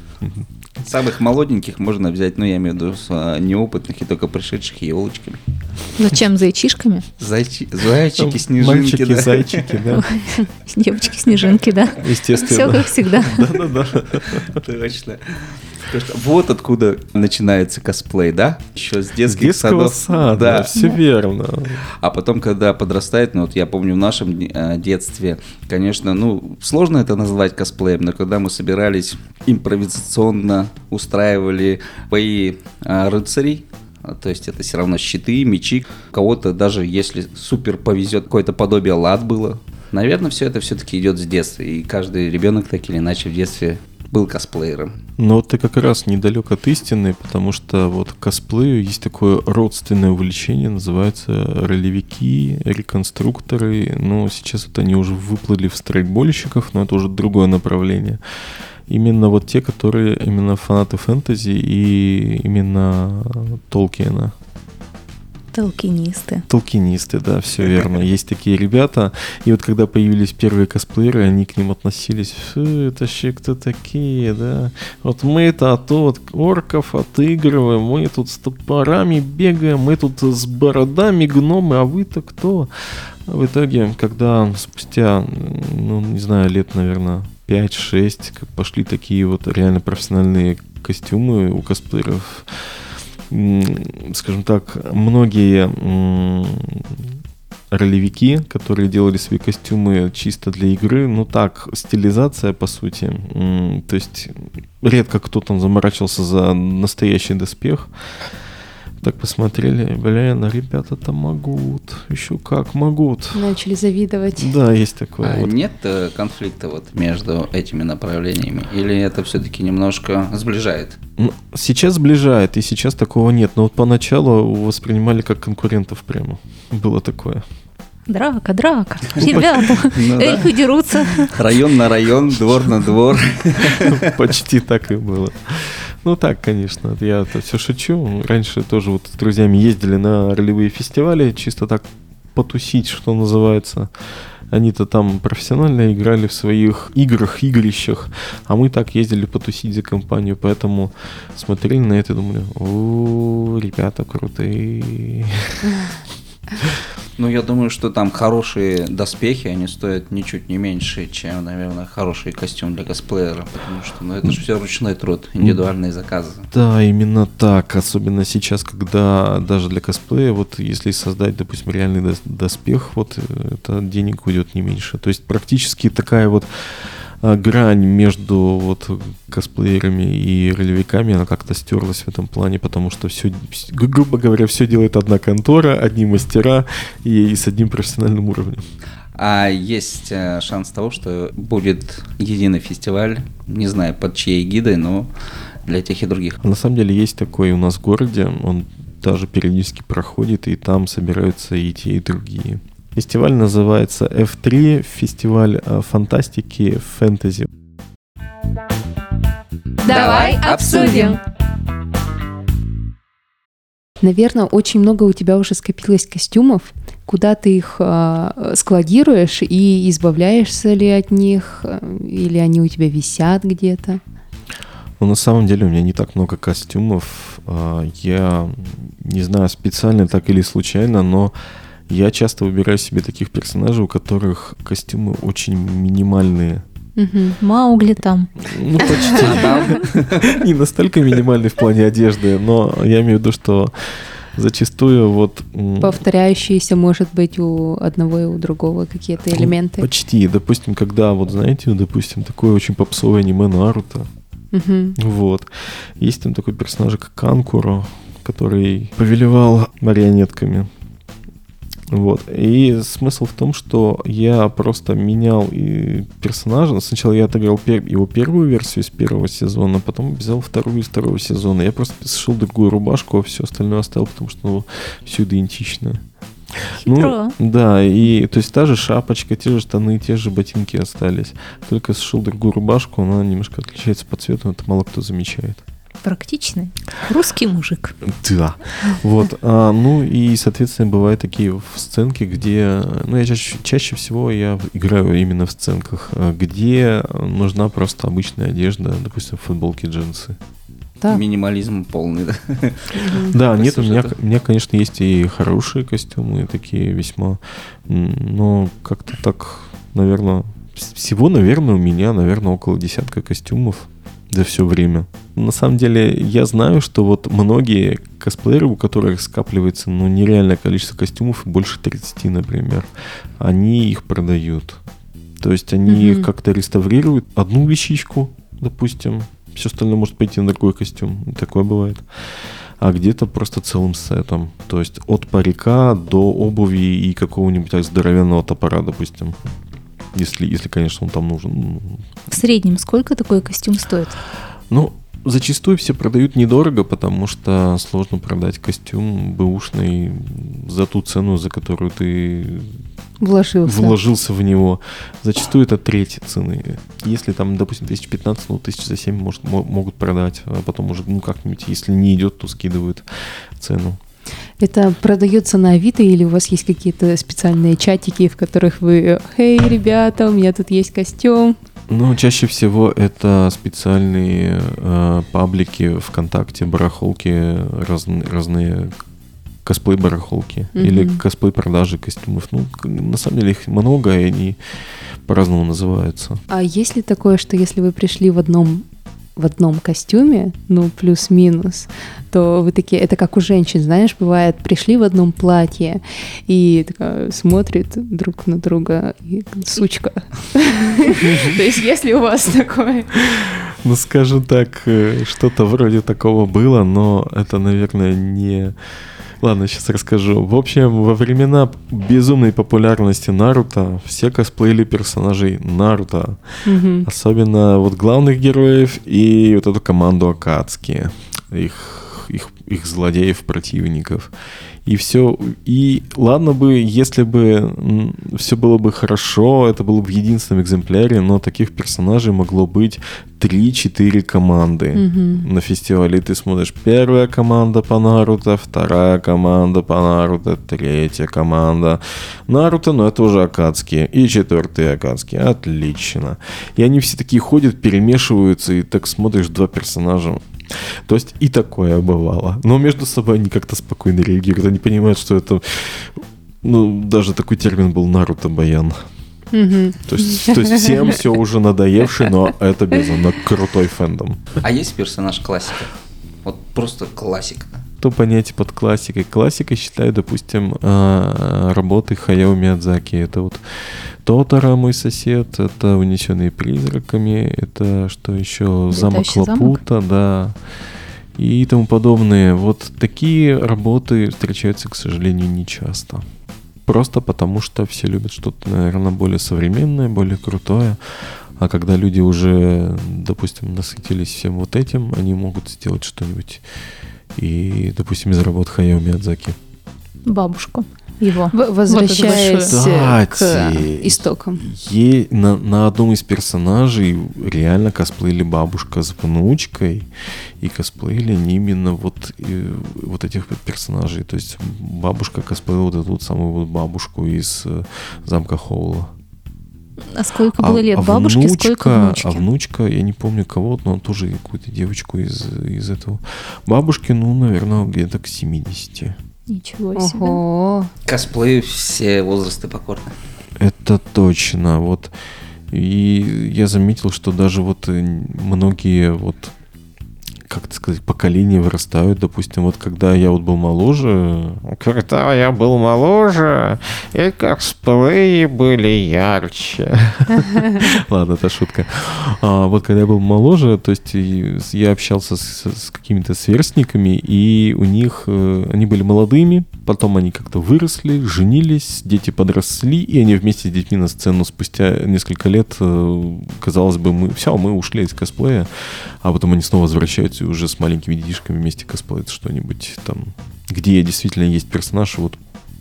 Самых молоденьких можно взять, ну я имею в виду с, а, неопытных и только пришедших елочками. Зачем зайчишками? Зайчи, зайчики, снежинки, мальчики, Ну, да. зайчики, да, Девочки-снежинки, да? Все естественно. как всегда. Да-да-да. Точно. Вот откуда начинается косплей, да? Еще с детских детского садов. сада, Да. все верно. А потом, когда подрастает, ну вот я помню в нашем э, детстве, конечно, ну сложно это назвать косплеем, но когда мы собирались импровизационно устраивали бои э, рыцарей То есть это все равно щиты, мечи. Кого-то даже если супер повезет, какое-то подобие лад было. Наверное, все это все-таки идет с детства. И каждый ребенок так или иначе в детстве был косплеером. Но ты как раз недалек от истины, потому что вот косплею есть такое родственное увлечение, называется ролевики, реконструкторы. Но сейчас вот они уже выплыли в страйкбольщиков, но это уже другое направление. Именно вот те, которые именно фанаты фэнтези и именно Толкиена. Толкинисты. Толкинисты, да, все верно. Есть такие ребята. И вот когда появились первые косплееры, они к ним относились, «Фу, это вообще кто такие, да? Вот мы-то а то вот орков отыгрываем, мы тут с топорами бегаем, мы тут с бородами гномы, а вы-то кто? В итоге, когда спустя, ну, не знаю, лет, наверное, 5-6, как пошли такие вот реально профессиональные костюмы у косплееров, скажем так, многие ролевики, которые делали свои костюмы чисто для игры, ну так, стилизация по сути. То есть редко кто там заморачивался за настоящий доспех. Так посмотрели, блин, ребята-то могут, еще как могут. Начали завидовать. Да, есть такое. А вот. нет э, конфликта вот между этими направлениями? Или это все-таки немножко сближает? Ну, Сейчас сближает, и сейчас такого нет. Но вот поначалу воспринимали как конкурентов прямо. Было такое. Драка, драка. Ребята, Ну да. эльфы дерутся. Район на район, двор на двор. Почти так и было. Ну так, конечно, я это все шучу. Раньше тоже вот с друзьями ездили на ролевые фестивали, чисто так потусить, что называется. Они-то там профессионально играли в своих играх, игрищах, а мы так ездили потусить за компанию, поэтому смотрели на это и думали, о, ребята крутые. Ну, я думаю, что там хорошие доспехи, они стоят ничуть не меньше, чем, наверное, хороший костюм для косплеера, потому что, ну, это же все ручной труд, индивидуальные заказы. Да, именно так. Особенно сейчас, когда даже для косплея, вот если создать, допустим, реальный дос- доспех, вот э, это денег уйдет не меньше. То есть практически такая вот грань между вот косплеерами и ролевиками, она как-то стерлась в этом плане, потому что все, грубо говоря, все делает одна контора, одни мастера и, и с одним профессиональным уровнем. А есть э, шанс того, что будет единый фестиваль, не знаю, под чьей гидой, но для тех и других. На самом деле есть такой у нас в городе, он даже периодически проходит, и там собираются и те, и другие. Фестиваль называется F3, фестиваль э, фантастики, фэнтези. Давай обсудим. Наверное, очень много у тебя уже скопилось костюмов. Куда ты их а, складируешь и избавляешься ли от них, или они у тебя висят где-то? Но на самом деле у меня не так много костюмов. А, Я не знаю, специально так или случайно, но я часто выбираю себе таких персонажей, у которых костюмы очень минимальные. Мгм. Маугли там. Ну, почти. Не настолько минимальный в плане одежды, но я имею в виду, что зачастую вот... Повторяющиеся, может быть, у одного и у другого какие-то ну, элементы. Почти. Допустим, когда, вот знаете, допустим, такое очень попсовое аниме Наруто, вот, есть там такой персонаж, как Канкуро, который повелевал марионетками. Вот. И смысл в том, что я просто менял и персонажа. Сначала я отыграл пер- его первую версию из первого сезона, потом взял вторую из второго сезона. Я просто сшил другую рубашку, а все остальное оставил, потому что ну, все идентично. Хитро. Ну, да, и то есть та же шапочка, те же штаны, те же ботинки остались. Только сшил другую рубашку, она немножко отличается по цвету, это мало кто замечает. Практичный. Русский мужик. Да. Вот. а, ну и, соответственно, бывают такие в- сценки, где... Ну, я чаще, чаще всего я играю именно в сценках, а, где нужна просто обычная одежда, допустим, футболки, джинсы. Да. Минимализм полный, да. Да, нет, у меня, у меня, конечно, есть и хорошие костюмы, такие весьма, но как-то так, наверное, всего, наверное, у меня, наверное, около десятка костюмов за все время. На самом деле, я знаю, что вот многие косплееры, у которых скапливается, ну, нереальное количество костюмов, больше 30, например, они их продают. То есть они их как-то реставрируют, одну вещичку, допустим, все остальное может пойти на другой костюм. И Такое бывает. а где-то просто целым сетом. То есть от парика до обуви и какого-нибудь так здоровенного топора, допустим. Если, если, конечно, он там нужен. В среднем сколько такой костюм стоит? Ну, зачастую все продают недорого, потому что сложно продать костюм бэушный за ту цену, за которую ты Вложился. вложился в него. Зачастую это треть цены. Если там, допустим, 1015, ну, тысяч за 7 может, мо- могут продать, а потом уже, ну, как-нибудь, если не идет, то скидывают цену. Это продается на Авито или у вас есть какие-то специальные чатики, в которых вы, «Эй, ребята, у меня тут есть костюм». Ну, чаще всего это специальные э, паблики ВКонтакте, барахолки, разн- разные косплей-барахолки Мгм. или косплей-продажи костюмов. Ну, на самом деле их много, и они по-разному называются. А есть ли такое, что если вы пришли в одном в одном костюме, ну, плюс-минус, то вы такие, это как у женщин, знаешь, бывает, пришли в одном платье и такая смотрит друг на друга, и сучка. То есть, если у вас такое... Ну, скажем так, э, что-то вроде такого было, но это, наверное, не... Ладно, сейчас расскажу. В общем, во времена безумной популярности Наруто все косплеили персонажей Наруто. Мгм. Особенно вот главных героев и вот эту команду Акацки. Их, их, их злодеев, противников. И все. И ладно бы, если бы все было бы хорошо, это было бы в единственном экземпляре, но таких персонажей могло быть 3-4 команды Мгм. на фестивале. Ты смотришь, первая команда по Наруто, вторая команда по Наруто, третья команда Наруто, но это уже Акацки, и четвертые Акацки. Отлично. И они все такие ходят, перемешиваются, и так смотришь два персонажа. То есть и такое бывало. Но между собой они как-то спокойно реагируют. Они понимают, что это... Ну, даже такой термин был Наруто-баян. Мгм. То есть, то есть всем все уже надоевший, но это безумно крутой фэндом. А есть персонаж классика? Вот просто классика. Что понять под классикой? Классикой считаю, допустим, а, работы Хаяо Миядзаки. Это вот Тотара, мой сосед, это «Унесенные призраками», это что еще? «Замок? Лапута», да. И тому подобные. Вот такие работы встречаются, к сожалению, не часто. Просто потому, что все любят что-то, наверное, более современное, более крутое. А когда люди уже, допустим, насытились всем вот этим, они могут сделать что-нибудь и, допустим, из работ Хаяо Миядзаки. Бабушку его. Возвращаясь большое. к Кстати, истокам. Е- на, на одном из персонажей реально косплеили бабушка с внучкой, и косплеили они именно вот, э, вот этих персонажей. То есть бабушка косплеила вот эту вот самую вот бабушку из э, замка Хоула. А сколько было лет бабушке, сколько внучке? А внучка, я не помню кого, но тоже какую-то девочку из, из этого. Бабушки, ну, наверное, где-то к 70. Ничего себе. Ого. Косплею все возрасты покорны. Это точно. Вот. И я заметил, что даже вот э, многие вот как это сказать, поколения вырастают. Допустим, вот когда я вот был моложе, когда я был моложе, и косплеи были ярче. Ладно, это шутка. А, вот когда я был моложе, то есть я общался с, с какими-то сверстниками, и у них э, они были молодыми, потом они как-то выросли, женились, дети подросли, и они вместе с детьми на сцену спустя несколько лет, э, казалось бы, мы все, мы ушли из косплея, а потом они снова возвращаются и уже с маленькими детишками вместе косплеят что-нибудь там, где действительно есть персонаж, вот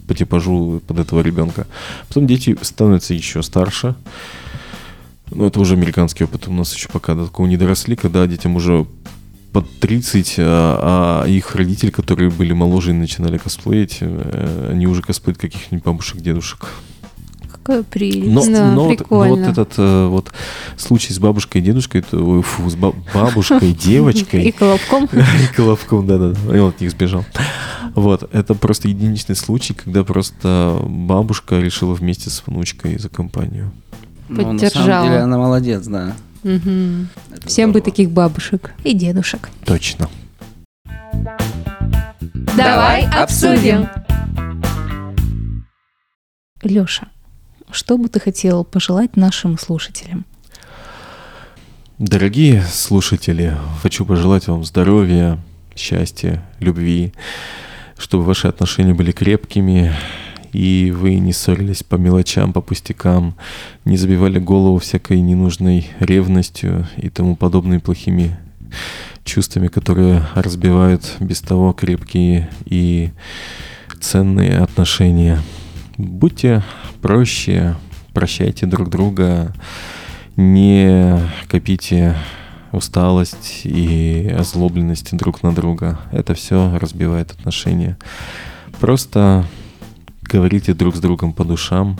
по типажу под этого ребенка. Потом дети становятся еще старше. Ну, это уже американский опыт. У нас еще пока до такого не доросли, когда детям уже под 30, а, а их родители, которые были моложе и начинали косплеить, э, они уже косплеят каких-нибудь бабушек, дедушек. Какая прелесть. Но, Да, но, вот, но вот прикольно. этот э, вот случай с бабушкой и дедушкой, это, ой, фу, с ба- бабушкой, И девочкой колобком. и Колобком, да-да-да, и он от них сбежал. Вот, это просто единичный случай, когда просто бабушка решила вместе с внучкой за компанию. Ну, на Поддержала. самом деле она молодец, да. Это Всем бы здорово. таких бабушек. И дедушек. Точно. Давай обсудим. Леша, что бы ты хотел пожелать нашим слушателям? Дорогие слушатели, хочу пожелать вам здоровья, счастья, любви, чтобы ваши отношения были крепкими, и вы не ссорились по мелочам, по пустякам, не забивали голову всякой ненужной ревностью и тому подобными плохими чувствами, которые разбивают без того крепкие и ценные отношения. Будьте проще, прощайте друг друга, не копите усталость и озлобленность друг на друга. Это все разбивает отношения. Просто говорите друг с другом по душам,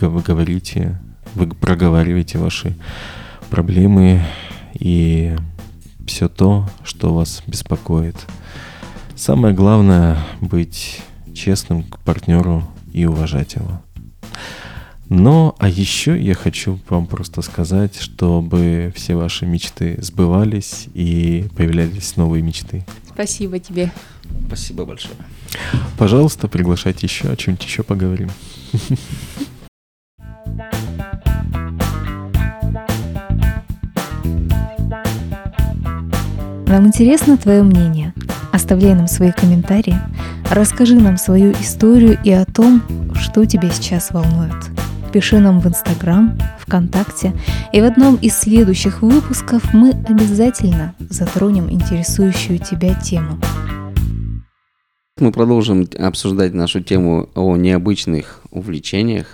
вы говорите, вы проговариваете ваши проблемы и все то, что вас беспокоит. Самое главное быть честным к партнеру и уважать его. Но, а еще я хочу вам просто сказать, чтобы все ваши мечты сбывались и появлялись новые мечты. Спасибо тебе. Спасибо большое. Пожалуйста, приглашайте еще, о чем-нибудь еще поговорим. Нам интересно твое мнение. Оставляй нам свои комментарии. Расскажи нам свою историю и о том, что тебя сейчас волнует. Пиши нам в Инстаграм, ВКонтакте, и в одном из следующих выпусков мы обязательно затронем интересующую тебя тему. Мы продолжим обсуждать нашу тему о необычных увлечениях.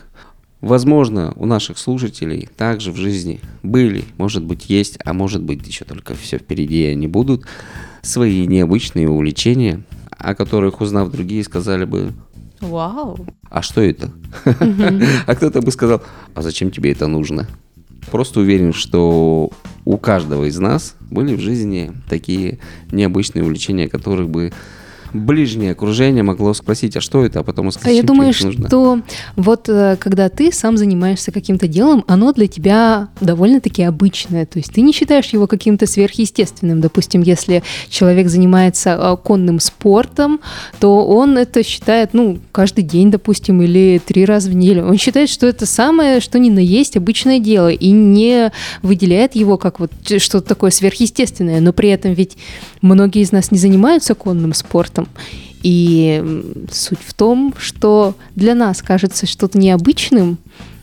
Возможно, у наших слушателей также в жизни были, может быть, есть, а может быть, еще только все впереди, они будут, свои необычные увлечения, о которых, узнав другие, сказали бы, Вау! а что это? А кто-то бы сказал, а зачем тебе это нужно? Просто уверен, что у каждого из нас были в жизни такие необычные увлечения, которых бы ближнее окружение могло спросить, а что это, а потом сказать, А я «Зачем думаю, это нужно?» что вот э, когда ты сам занимаешься каким-то делом, оно для тебя довольно-таки обычное. То есть ты не считаешь его каким-то сверхъестественным. Допустим, если человек занимается э, конным спортом, то он это считает, ну, каждый день, допустим, или три раза в неделю. Он считает, что это самое, что ни на есть, обычное дело, и не выделяет его как вот что-то такое сверхъестественное. Но при этом ведь многие из нас не занимаются конным спортом. И м, суть в том, что для нас кажется что-то необычным,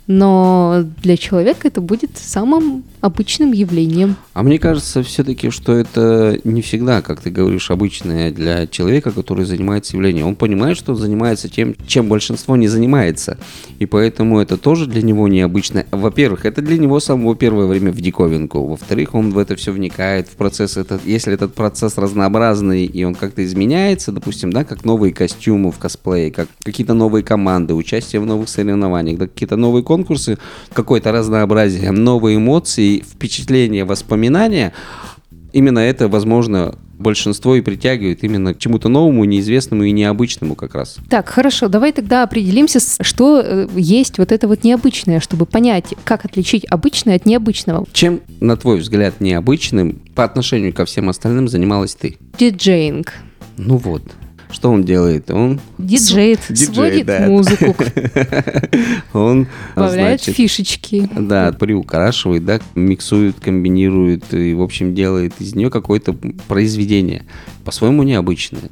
но для человека это будет самым обычным явлением. А мне кажется все-таки, что это не всегда, как ты говоришь, обычное для человека, который занимается явлением. Он понимает, что он занимается тем, чем большинство не занимается. И поэтому это тоже для него необычно. Во-первых, это для него самого первое время в диковинку. Во-вторых, он в это все вникает, в процесс этот. Если этот процесс разнообразный, и он как-то изменяется, допустим, да, как новые костюмы в косплее, как какие-то новые команды, участие в новых соревнованиях, да, какие-то новые конкурсы, какое-то разнообразие, новые эмоции, впечатления, воспоминания, именно это, возможно, большинство и притягивает именно к чему-то новому, неизвестному и необычному как раз. Так, хорошо, давай тогда определимся, что э, есть вот это вот необычное, чтобы понять, как отличить обычное от необычного. Чем, на твой взгляд, необычным по отношению ко всем остальным занималась ты? Диджеинг. Ну вот. Что он делает? Он, Диджеет. Диджей, Сводит да. музыку, он добавляет значит, фишечки. Да, приукрашивает, да, миксует, комбинирует и, в общем, делает из нее какое-то произведение. По-своему необычное.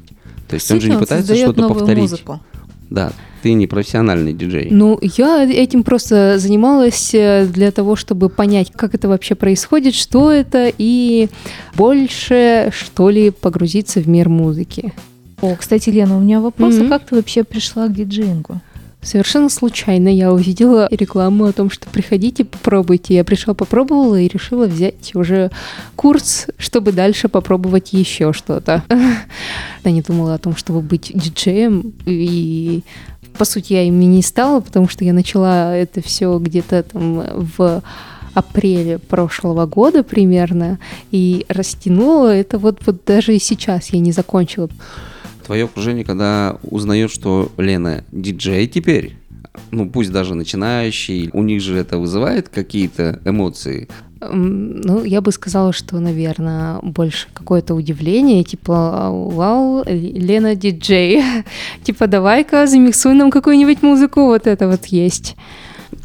То есть он же не пытается что-то повторить. музыку. Да, ты не профессиональный диджей. Ну, я этим просто занималась э, для того, чтобы понять, как это вообще происходит, что это, и больше, что ли, погрузиться в мир музыки. О, кстати, Лена, у меня вопрос, Мгм. а как ты вообще пришла к диджеингу? Совершенно случайно я увидела рекламу о том, что приходите, попробуйте. Я пришла, попробовала и решила взять уже курс, чтобы дальше попробовать еще что-то. Я не думала о том, чтобы быть диджеем. И, по сути, я ими не стала, потому что я начала это все где-то там в апреле прошлого года примерно и растянула это вот, вот даже и сейчас я не закончила. Твое окружение, когда узнает, что Лена диджей теперь, ну пусть даже начинающий, у них же это вызывает какие-то эмоции. Ну, я бы сказала, что, наверное, больше какое-то удивление, типа, вау, Лена диджей, типа, давай-ка замиксуй нам какую-нибудь музыку, вот это вот есть.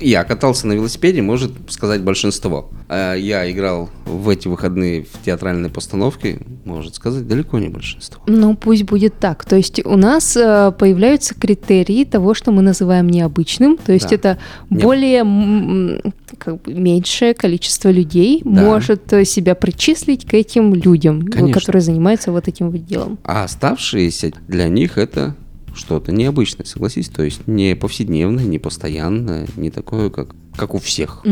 Я катался на велосипеде, может сказать большинство. А Я играл в эти выходные в театральной постановке, может сказать далеко не большинство. Ну, пусть будет так. То есть у нас э, появляются критерии того, что мы называем необычным. То есть Да. это Не- более как бы меньшее количество людей Да. может э, себя причислить к этим людям, Конечно. которые занимаются вот этим вот делом. А оставшиеся для них это что-то необычное, согласись, то есть не повседневное, не постоянное, не такое, как, как у всех.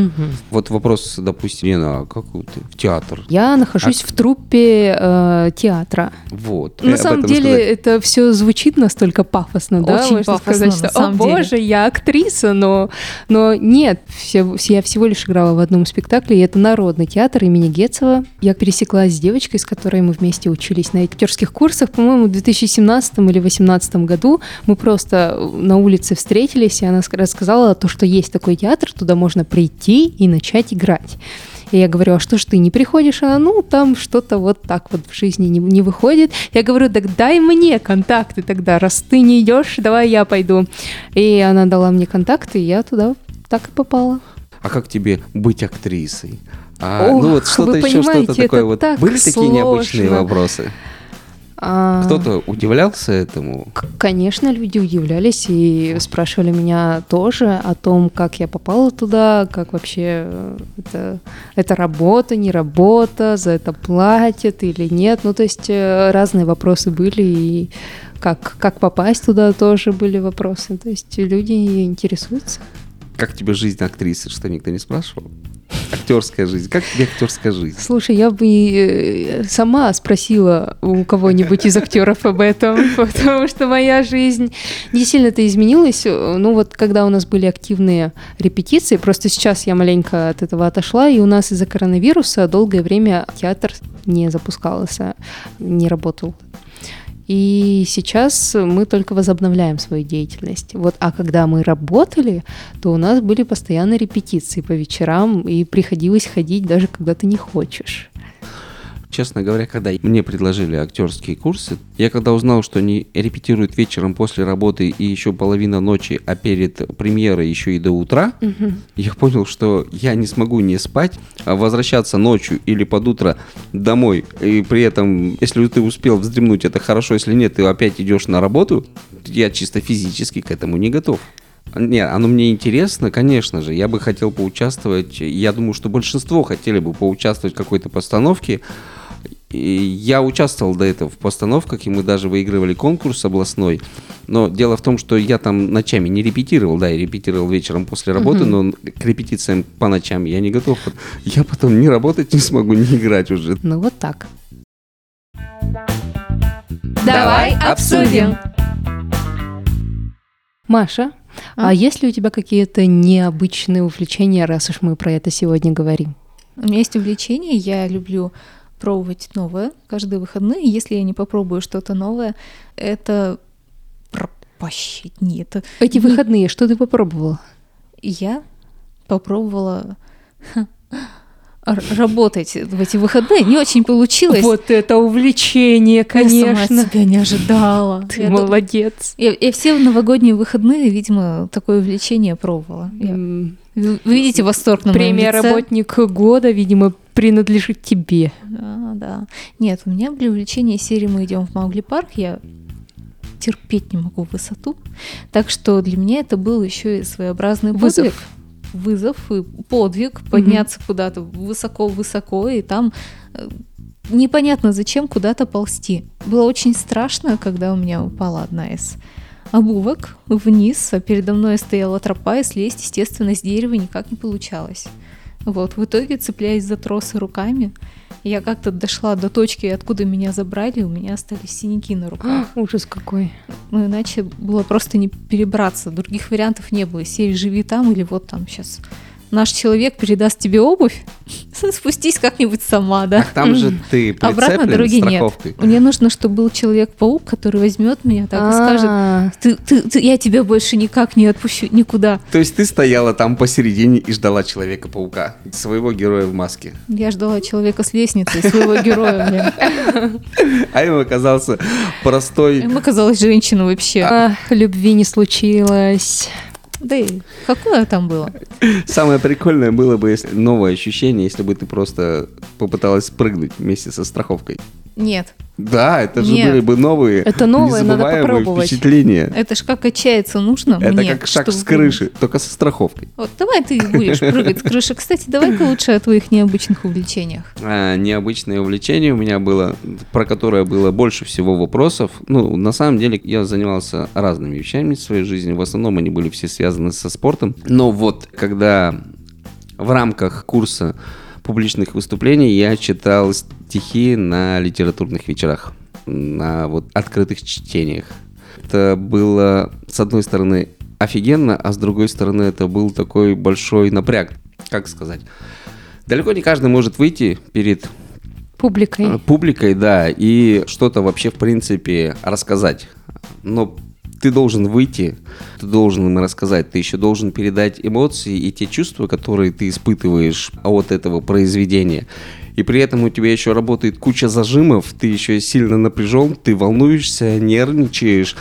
Вот вопрос, допустим, Лена, а как вот ты в театр? Я нахожусь в труппе э, театра. Вот. На об самом деле сказать. это все звучит настолько пафосно, да? Очень Можно пафосно, сказать, на что, самом о деле». боже, я актриса, но, но нет, все, все- я всего лишь играла в одном спектакле, и это Народный театр имени Гетцева. Я пересеклась с девочкой, с которой мы вместе учились на актерских курсах, по-моему, в 2017 или 2018 году. Мы просто на улице встретились, и она ск- рассказала то, что есть такой театр, туда можно прийти и начать играть. И я говорю, а что ж ты не приходишь? Она, ну, там что-то вот так вот в жизни не, не выходит. Я говорю, так дай мне контакты тогда, раз ты не идешь, давай я пойду. И она дала мне контакты, и я туда так и попала. А как тебе быть актрисой? А, Ох, ну вот что-то еще, что-то такое вот. так Были такие необычные сложно. вопросы? А, Кто-то удивлялся этому? Конечно, люди удивлялись и спрашивали меня тоже о том, как я попала туда, как вообще э, это, это работа, не работа, за это платят или нет. Ну, то есть э, разные вопросы были, и как, как попасть туда тоже были вопросы. То есть люди интересуются. Как тебе жизнь актрисы? Что никто не спрашивал? Актерская жизнь. Как тебе актерская жизнь? Слушай, я бы э, сама спросила у кого-нибудь из актеров об этом, потому что моя жизнь не сильно-то изменилась. Ну вот, когда у нас были активные репетиции, просто сейчас я маленько от этого отошла, и у нас из-за коронавируса долгое время театр не запускался, не работал. И сейчас мы только возобновляем свою деятельность. Вот, а когда мы работали, то у нас были постоянно репетиции по вечерам, и приходилось ходить даже когда ты не хочешь. Честно говоря, когда мне предложили актерские курсы, я когда узнал, что они репетируют вечером после работы и еще половина ночи, а перед премьерой еще и до утра, я понял, что я не смогу не спать, а возвращаться ночью или под утро домой. И при этом, если ты успел вздремнуть, это хорошо, если нет, ты опять идешь на работу, я чисто физически к этому не готов. Не, оно мне интересно, конечно же. Я бы хотел поучаствовать. Я думаю, что большинство хотели бы поучаствовать в какой-то постановке. И я участвовал до этого в постановках, и мы даже выигрывали конкурс областной. Но дело в том, что я там ночами не репетировал, да, я репетировал вечером после работы, но к репетициям по ночам я не готов. Я потом ни работать не смогу, ни играть уже. Ну вот так. Давай обсудим. Маша, а, А? есть ли у тебя какие-то необычные увлечения, раз уж мы про это сегодня говорим? У меня есть увлечение, я люблю пробовать новое каждые выходные. Если я не попробую что-то новое, это пропащить. Нет, Эти выходные, что ты попробовала? я попробовала работать в эти выходные. Не очень получилось. Вот это увлечение, Я сама конечно. себя не ожидала. Ты Я молодец. Я, я все новогодние выходные, видимо, такое увлечение пробовала. Я- Вы видите восторг на моем Премия лице? «Работник года», видимо, принадлежит тебе. А, да. Нет, у меня были увлечения серии «Мы идем в Маугли парк». Я терпеть не могу высоту. Так что для меня это был еще и своеобразный подвиг. Вызов. Вызов и подвиг подняться куда-то высоко-высоко и там э, непонятно зачем куда-то ползти. Было очень страшно, когда у меня упала одна из обувок вниз, а передо мной стояла тропа, и слезть, естественно, с дерева никак не получалось. Вот, в итоге, цепляясь за тросы руками, я как-то дошла до точки, откуда меня забрали, у меня остались синяки на руках. Ужас какой. Ну, иначе было просто не перебраться. Других вариантов не было. Сей живи там или вот там сейчас наш человек передаст тебе обувь, спустись как-нибудь сама, да. Там же ты Обратно дороги нет. Мне нужно, чтобы был человек-паук, который возьмет меня так и скажет, А, ты, ты, ты- я тебя больше никак не отпущу никуда. То есть ты стояла там посередине и ждала Человека-паука, своего героя в маске. Я ждала человека с лестницы, своего героя. А им оказался простой Им оказалась женщина вообще. а, любви не случилось. Да и какое там было? Самое прикольное было бы, если новое ощущение, если бы ты просто попыталась спрыгнуть вместе со страховкой. Нет. Да, это же Нет. были бы новые, Это новое, надо попробовать. впечатления. Это ж как отчаяться нужно Это мне, как шаг с крыши, только со страховкой. Вот давай ты будешь прыгать с крыши. Кстати, давай-ка лучше о твоих необычных увлечениях. А, необычное увлечение у меня было, про которое было больше всего вопросов. Ну, на самом деле, я занимался разными вещами в своей жизни. В основном они были все связаны со спортом. Но вот, когда в рамках курса публичных выступлений я читал стихи на литературных вечерах, на вот открытых чтениях. Это было, с одной стороны, офигенно, а с другой стороны, это был такой большой напряг. Как сказать? Далеко не каждый может выйти перед Публикой. э, публикой, да, и что-то вообще, в принципе, рассказать. Но ты должен выйти, ты должен им рассказать, ты еще должен передать эмоции и те чувства, которые ты испытываешь от этого произведения. И при этом у тебя еще работает куча зажимов, ты еще сильно напряжен, ты волнуешься, нервничаешь,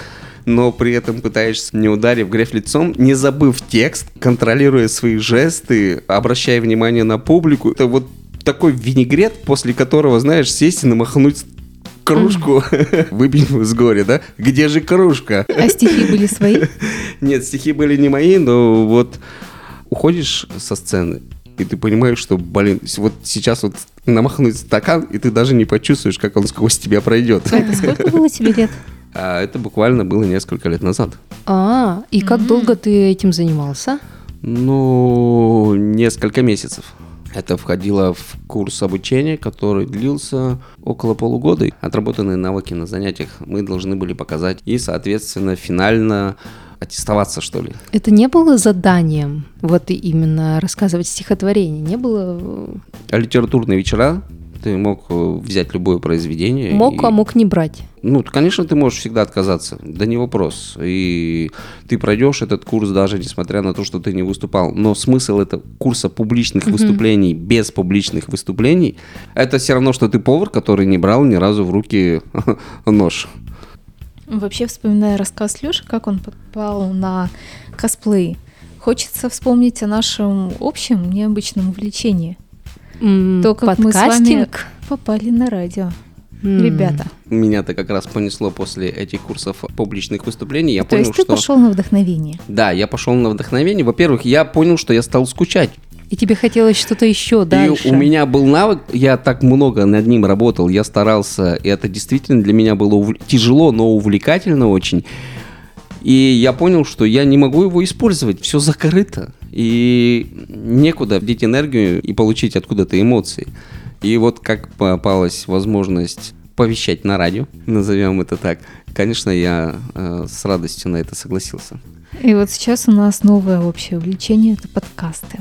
но при этом пытаешься, не ударив грязь лицом, не забыв текст, контролируя свои жесты, обращая внимание на публику. Это вот такой винегрет, после которого, знаешь, сесть и намахнуть кружку, выпить с горя, да? Где же кружка? А стихи были свои? Нет, стихи были не мои, но вот уходишь со сцены, и ты понимаешь, что, блин, вот сейчас вот намахнуть стакан, и ты даже не почувствуешь, как он сквозь тебя пройдет. А это сколько было тебе лет? А это буквально было несколько лет назад. А, и как долго ты этим занимался? Ну, несколько месяцев. Это входило в курс обучения, который длился около полугода. Отработанные навыки на занятиях мы должны были показать и, соответственно, финально аттестоваться, что ли. Это не было заданием, вот именно рассказывать стихотворение, не было... э, А литературные вечера ты мог э, взять любое произведение. Мог, и- а мог не брать. Ну, конечно, ты можешь всегда отказаться, да не вопрос. И ты пройдешь этот курс даже несмотря на то, что ты не выступал. Но смысл этого курса публичных выступлений без публичных выступлений, это все равно, что ты повар, который не брал ни разу в руки нож. Вообще, вспоминая рассказ Лёши, как он попал на косплей, хочется вспомнить о нашем общем необычном увлечении. М, То, как мы с вами Подкастинг. попали на радио. М. Ребята, Меня-то как раз понесло после этих курсов публичных выступлений. Я то понял, есть ты что... пошел на вдохновение. Да, я пошел на вдохновение. Во-первых, я понял, что я стал скучать. И тебе хотелось что-то еще дальше. И у меня был навык, я так много над ним работал, я старался, и это действительно для меня было увл- тяжело, но увлекательно очень. И я понял, что я не могу его использовать, все закрыто, и некуда деть энергию и получить откуда-то эмоции. И вот как попалась возможность повещать на радио, назовем это так, конечно, я э, с радостью на это согласился. И вот сейчас у нас новое общее увлечение – это подкасты.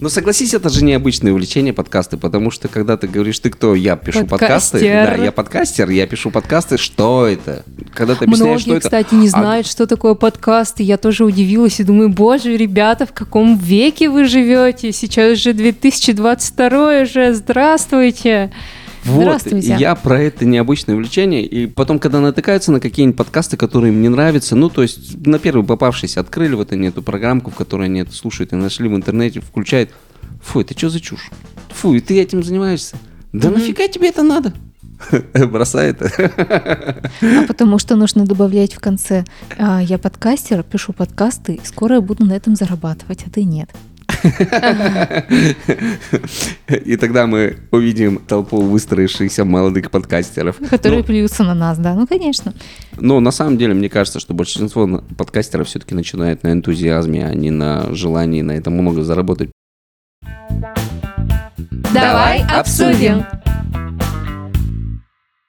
Ну, согласись, это же необычное увлечение подкасты, потому что когда ты говоришь, ты кто, я пишу подкасты, Подкастер. да, я подкастер, я пишу подкасты, что это? Когда ты объясняешь, что Многие, это... кстати, не А, знают, что такое подкаст. И я тоже удивилась и думаю, боже, ребята, в каком веке вы живете? Сейчас же 2022 уже, здравствуйте. Вот, Здравствуйте. я про это необычное увлечение, и потом, когда натыкаются на какие-нибудь подкасты, которые им не нравятся, ну, то есть, на первый попавшийся, открыли вот они эту программку, в которой они это слушают, и нашли в интернете, включают, фу, это что за чушь? Фу, и ты этим занимаешься? Да нафига тебе это надо? Бросает. А потому что нужно добавлять в конце «А, «Я подкастер, пишу подкасты, скоро я буду на этом зарабатывать, а ты нет». И тогда мы увидим толпу выстроившихся молодых подкастеров. Которые Ну, плюются на нас, да, ну конечно. Но на самом деле, мне кажется, что большинство подкастеров все-таки начинает на энтузиазме, а не на желании на этом много заработать. Давай обсудим.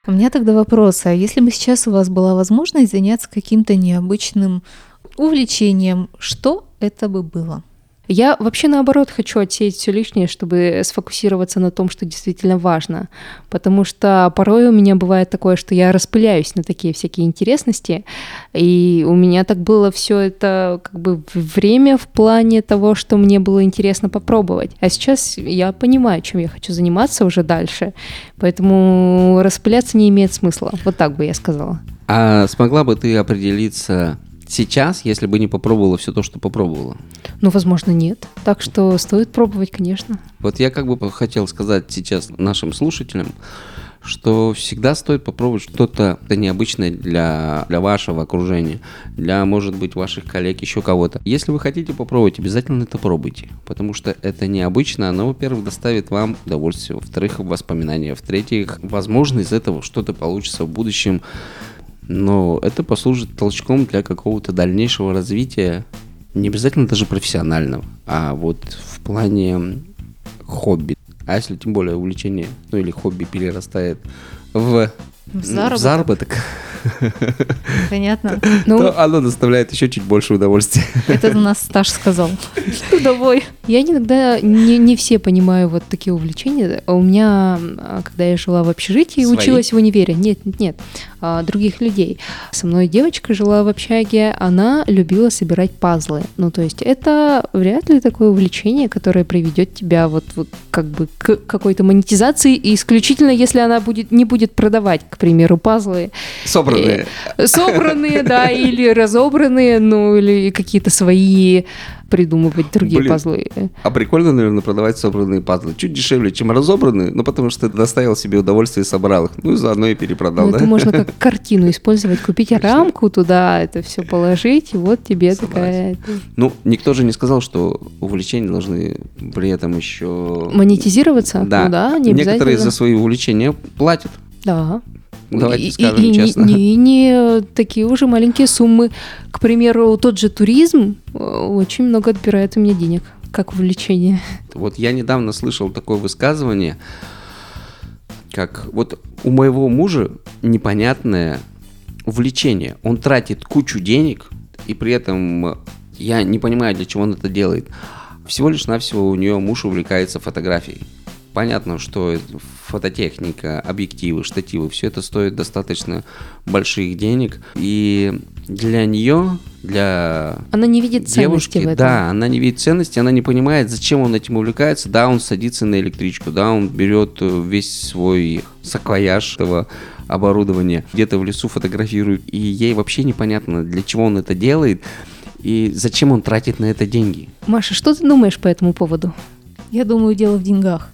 У меня тогда вопрос, а если бы сейчас у вас была возможность заняться каким-то необычным увлечением, что это бы было? Я вообще наоборот хочу отсеять все лишнее, чтобы сфокусироваться на том, что действительно важно. Потому что порой у меня бывает такое, что я распыляюсь на такие всякие интересности. И у меня так было все это как бы время в плане того, что мне было интересно попробовать. А сейчас я понимаю, чем я хочу заниматься уже дальше. Поэтому распыляться не имеет смысла. Вот так бы я сказала. А смогла бы ты определиться сейчас, если бы не попробовала все то, что попробовала? Ну, возможно, нет. Так что стоит пробовать, конечно. Вот я как бы хотел сказать сейчас нашим слушателям, что всегда стоит попробовать что-то необычное для, для вашего окружения, для, может быть, ваших коллег, еще кого-то. Если вы хотите попробовать, обязательно это пробуйте, потому что это необычно, оно, во-первых, доставит вам удовольствие, во-вторых, воспоминания, в-третьих, возможно, из этого что-то получится в будущем, но это послужит толчком для какого-то дальнейшего развития, не обязательно даже профессионального, а вот в плане хобби. А если тем более увлечение, ну или хобби перерастает в, В заработок, в заработок Понятно. Ну, то оно доставляет еще чуть больше удовольствия. Это у нас Стаж сказал. Трудовой. Я иногда не, не все понимаю вот такие увлечения. У меня, а, когда я жила в общежитии, Свои? училась в универе, нет, нет, нет, а, других людей. Со мной девочка жила в общаге, она любила собирать пазлы. Ну, то есть это вряд ли такое увлечение, которое приведет тебя вот, вот как бы к какой-то монетизации, и исключительно если она будет, не будет продавать, к примеру, пазлы Собранные. собранные, да, или разобранные, ну, или какие-то свои придумывать другие Блин. пазлы. А прикольно, наверное, продавать собранные пазлы. Чуть дешевле, чем разобранные, ну потому что ты доставил себе удовольствие и собрал их. Ну и заодно и перепродал, Ну, да? это можно как картину использовать, купить Точно. рамку туда, это все положить, и вот тебе Собрать. такая Ну, никто же не сказал, что увлечения должны при этом еще... монетизироваться. Да. Ну да, не Некоторые за свои увлечения платят. Да. Давайте И- скажем и не- честно. Не, не такие уже маленькие суммы. К примеру, тот же туризм э, очень много отбирает у меня денег, как увлечение. Вот я недавно слышал такое высказывание, как вот у моего мужа непонятное увлечение. Он тратит кучу денег, и при этом я не понимаю, для чего он это делает. Всего лишь навсего у нее муж увлекается фотографией. Понятно, что фототехника, объективы, штативы, все это стоит достаточно больших денег. И для нее, для Она не видит ценности девушки, в этом. да, она не видит ценности, она не понимает, зачем он этим увлекается. Да, он садится на электричку, да, он берет э, весь свой саквояж этого оборудования, где-то в лесу фотографирует, и ей вообще непонятно, для чего он это делает и зачем он тратит на это деньги. Маша, что ты думаешь по этому поводу? Я думаю, дело в деньгах.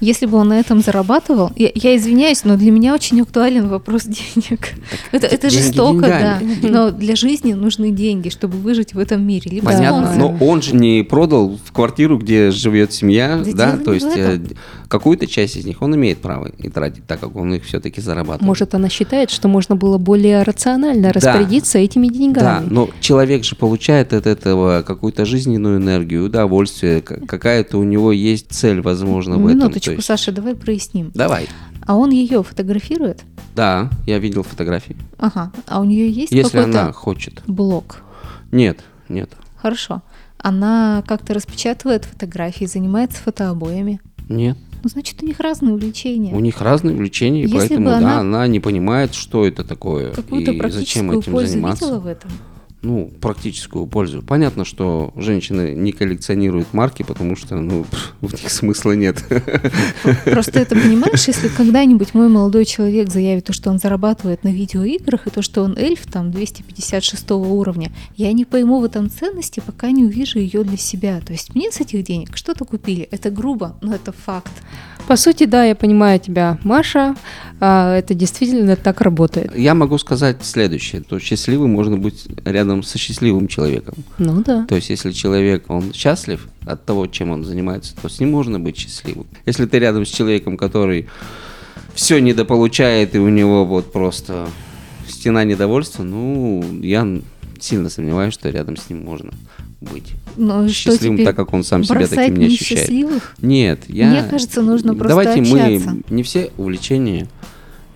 Если бы он на этом зарабатывал, я, я извиняюсь, но для меня очень актуален вопрос денег. Это, это жестоко, да. Но для жизни нужны деньги, чтобы выжить в этом мире. Либо Понятно, спонсор. но он же не продал в квартиру, где живет семья, Да да, то есть э, какую-то часть из них он имеет право и тратить, так как он их все-таки зарабатывает. Может, она считает, что можно было более рационально Да. распорядиться этими Да, деньгами. но человек же получает от этого какую-то жизненную энергию, удовольствие, какая-то у него есть цель, возможно, в этом. Минуточку, То есть- Саша, давай проясним. Давай. А он ее фотографирует? Да, я видел фотографии. Ага. А у нее есть Если какой-то она хочет. блог? Нет, нет, Хорошо. Она как-то распечатывает фотографии, занимается фотообоями. нет. Ну, значит, у них разные увлечения. У них разные увлечения, и Если поэтому, да, она- она не понимает, что это такое Какую-то и зачем этим пользу заниматься. видела в этом? Ну, практическую пользу. Понятно, что женщины не коллекционируют марки, потому что, ну, в них смысла нет. Просто это понимаешь, если когда-нибудь мой молодой человек заявит то, что он зарабатывает на видеоиграх, и то, что он эльф там 256 уровня, я не пойму в этом ценности, пока не увижу ее для себя. То есть мне с этих денег что-то купили. Это грубо, но это факт. По сути, да, я понимаю тебя, Маша. а, это действительно так работает. Я могу сказать следующее, то счастливым можно быть рядом со счастливым человеком. Ну да. То есть, если человек, он счастлив от того, чем он занимается, то с ним можно быть счастливым. Если ты рядом с человеком, который все недополучает, и у него вот просто стена недовольства, ну, я сильно сомневаюсь, что рядом с ним можно быть Но что счастливым, так как он сам себя таким не ощущает. Нет, я... Мне кажется, нужно просто Давайте общаться. мы... Не все увлечения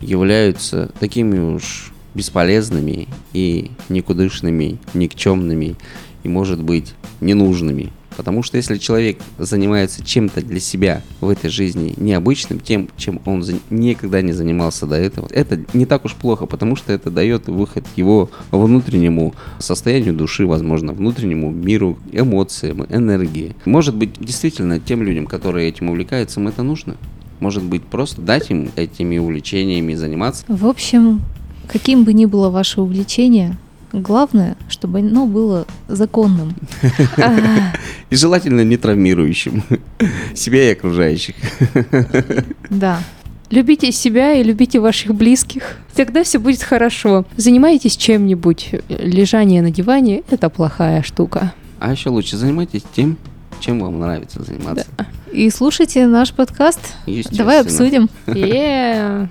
являются такими уж бесполезными и никудышными, никчемными и, может быть, ненужными. Потому что если человек занимается чем-то для себя в этой жизни необычным, тем, чем он никогда не занимался до этого, это не так уж плохо, потому что это дает выход его внутреннему состоянию души, возможно, внутреннему миру, эмоциям, энергии. Может быть, действительно, тем людям, которые этим увлекаются, им это нужно. Может быть, просто дать им этими увлечениями заниматься. В общем, каким бы ни было ваше увлечение, Главное, чтобы оно было законным. И желательно не травмирующим себя и окружающих. Да. Любите себя и любите ваших близких. Тогда все будет хорошо. Занимайтесь чем-нибудь. Лежание на диване – это плохая штука. А еще лучше занимайтесь тем, чем вам нравится заниматься. И слушайте наш подкаст. Давай обсудим. Yeah.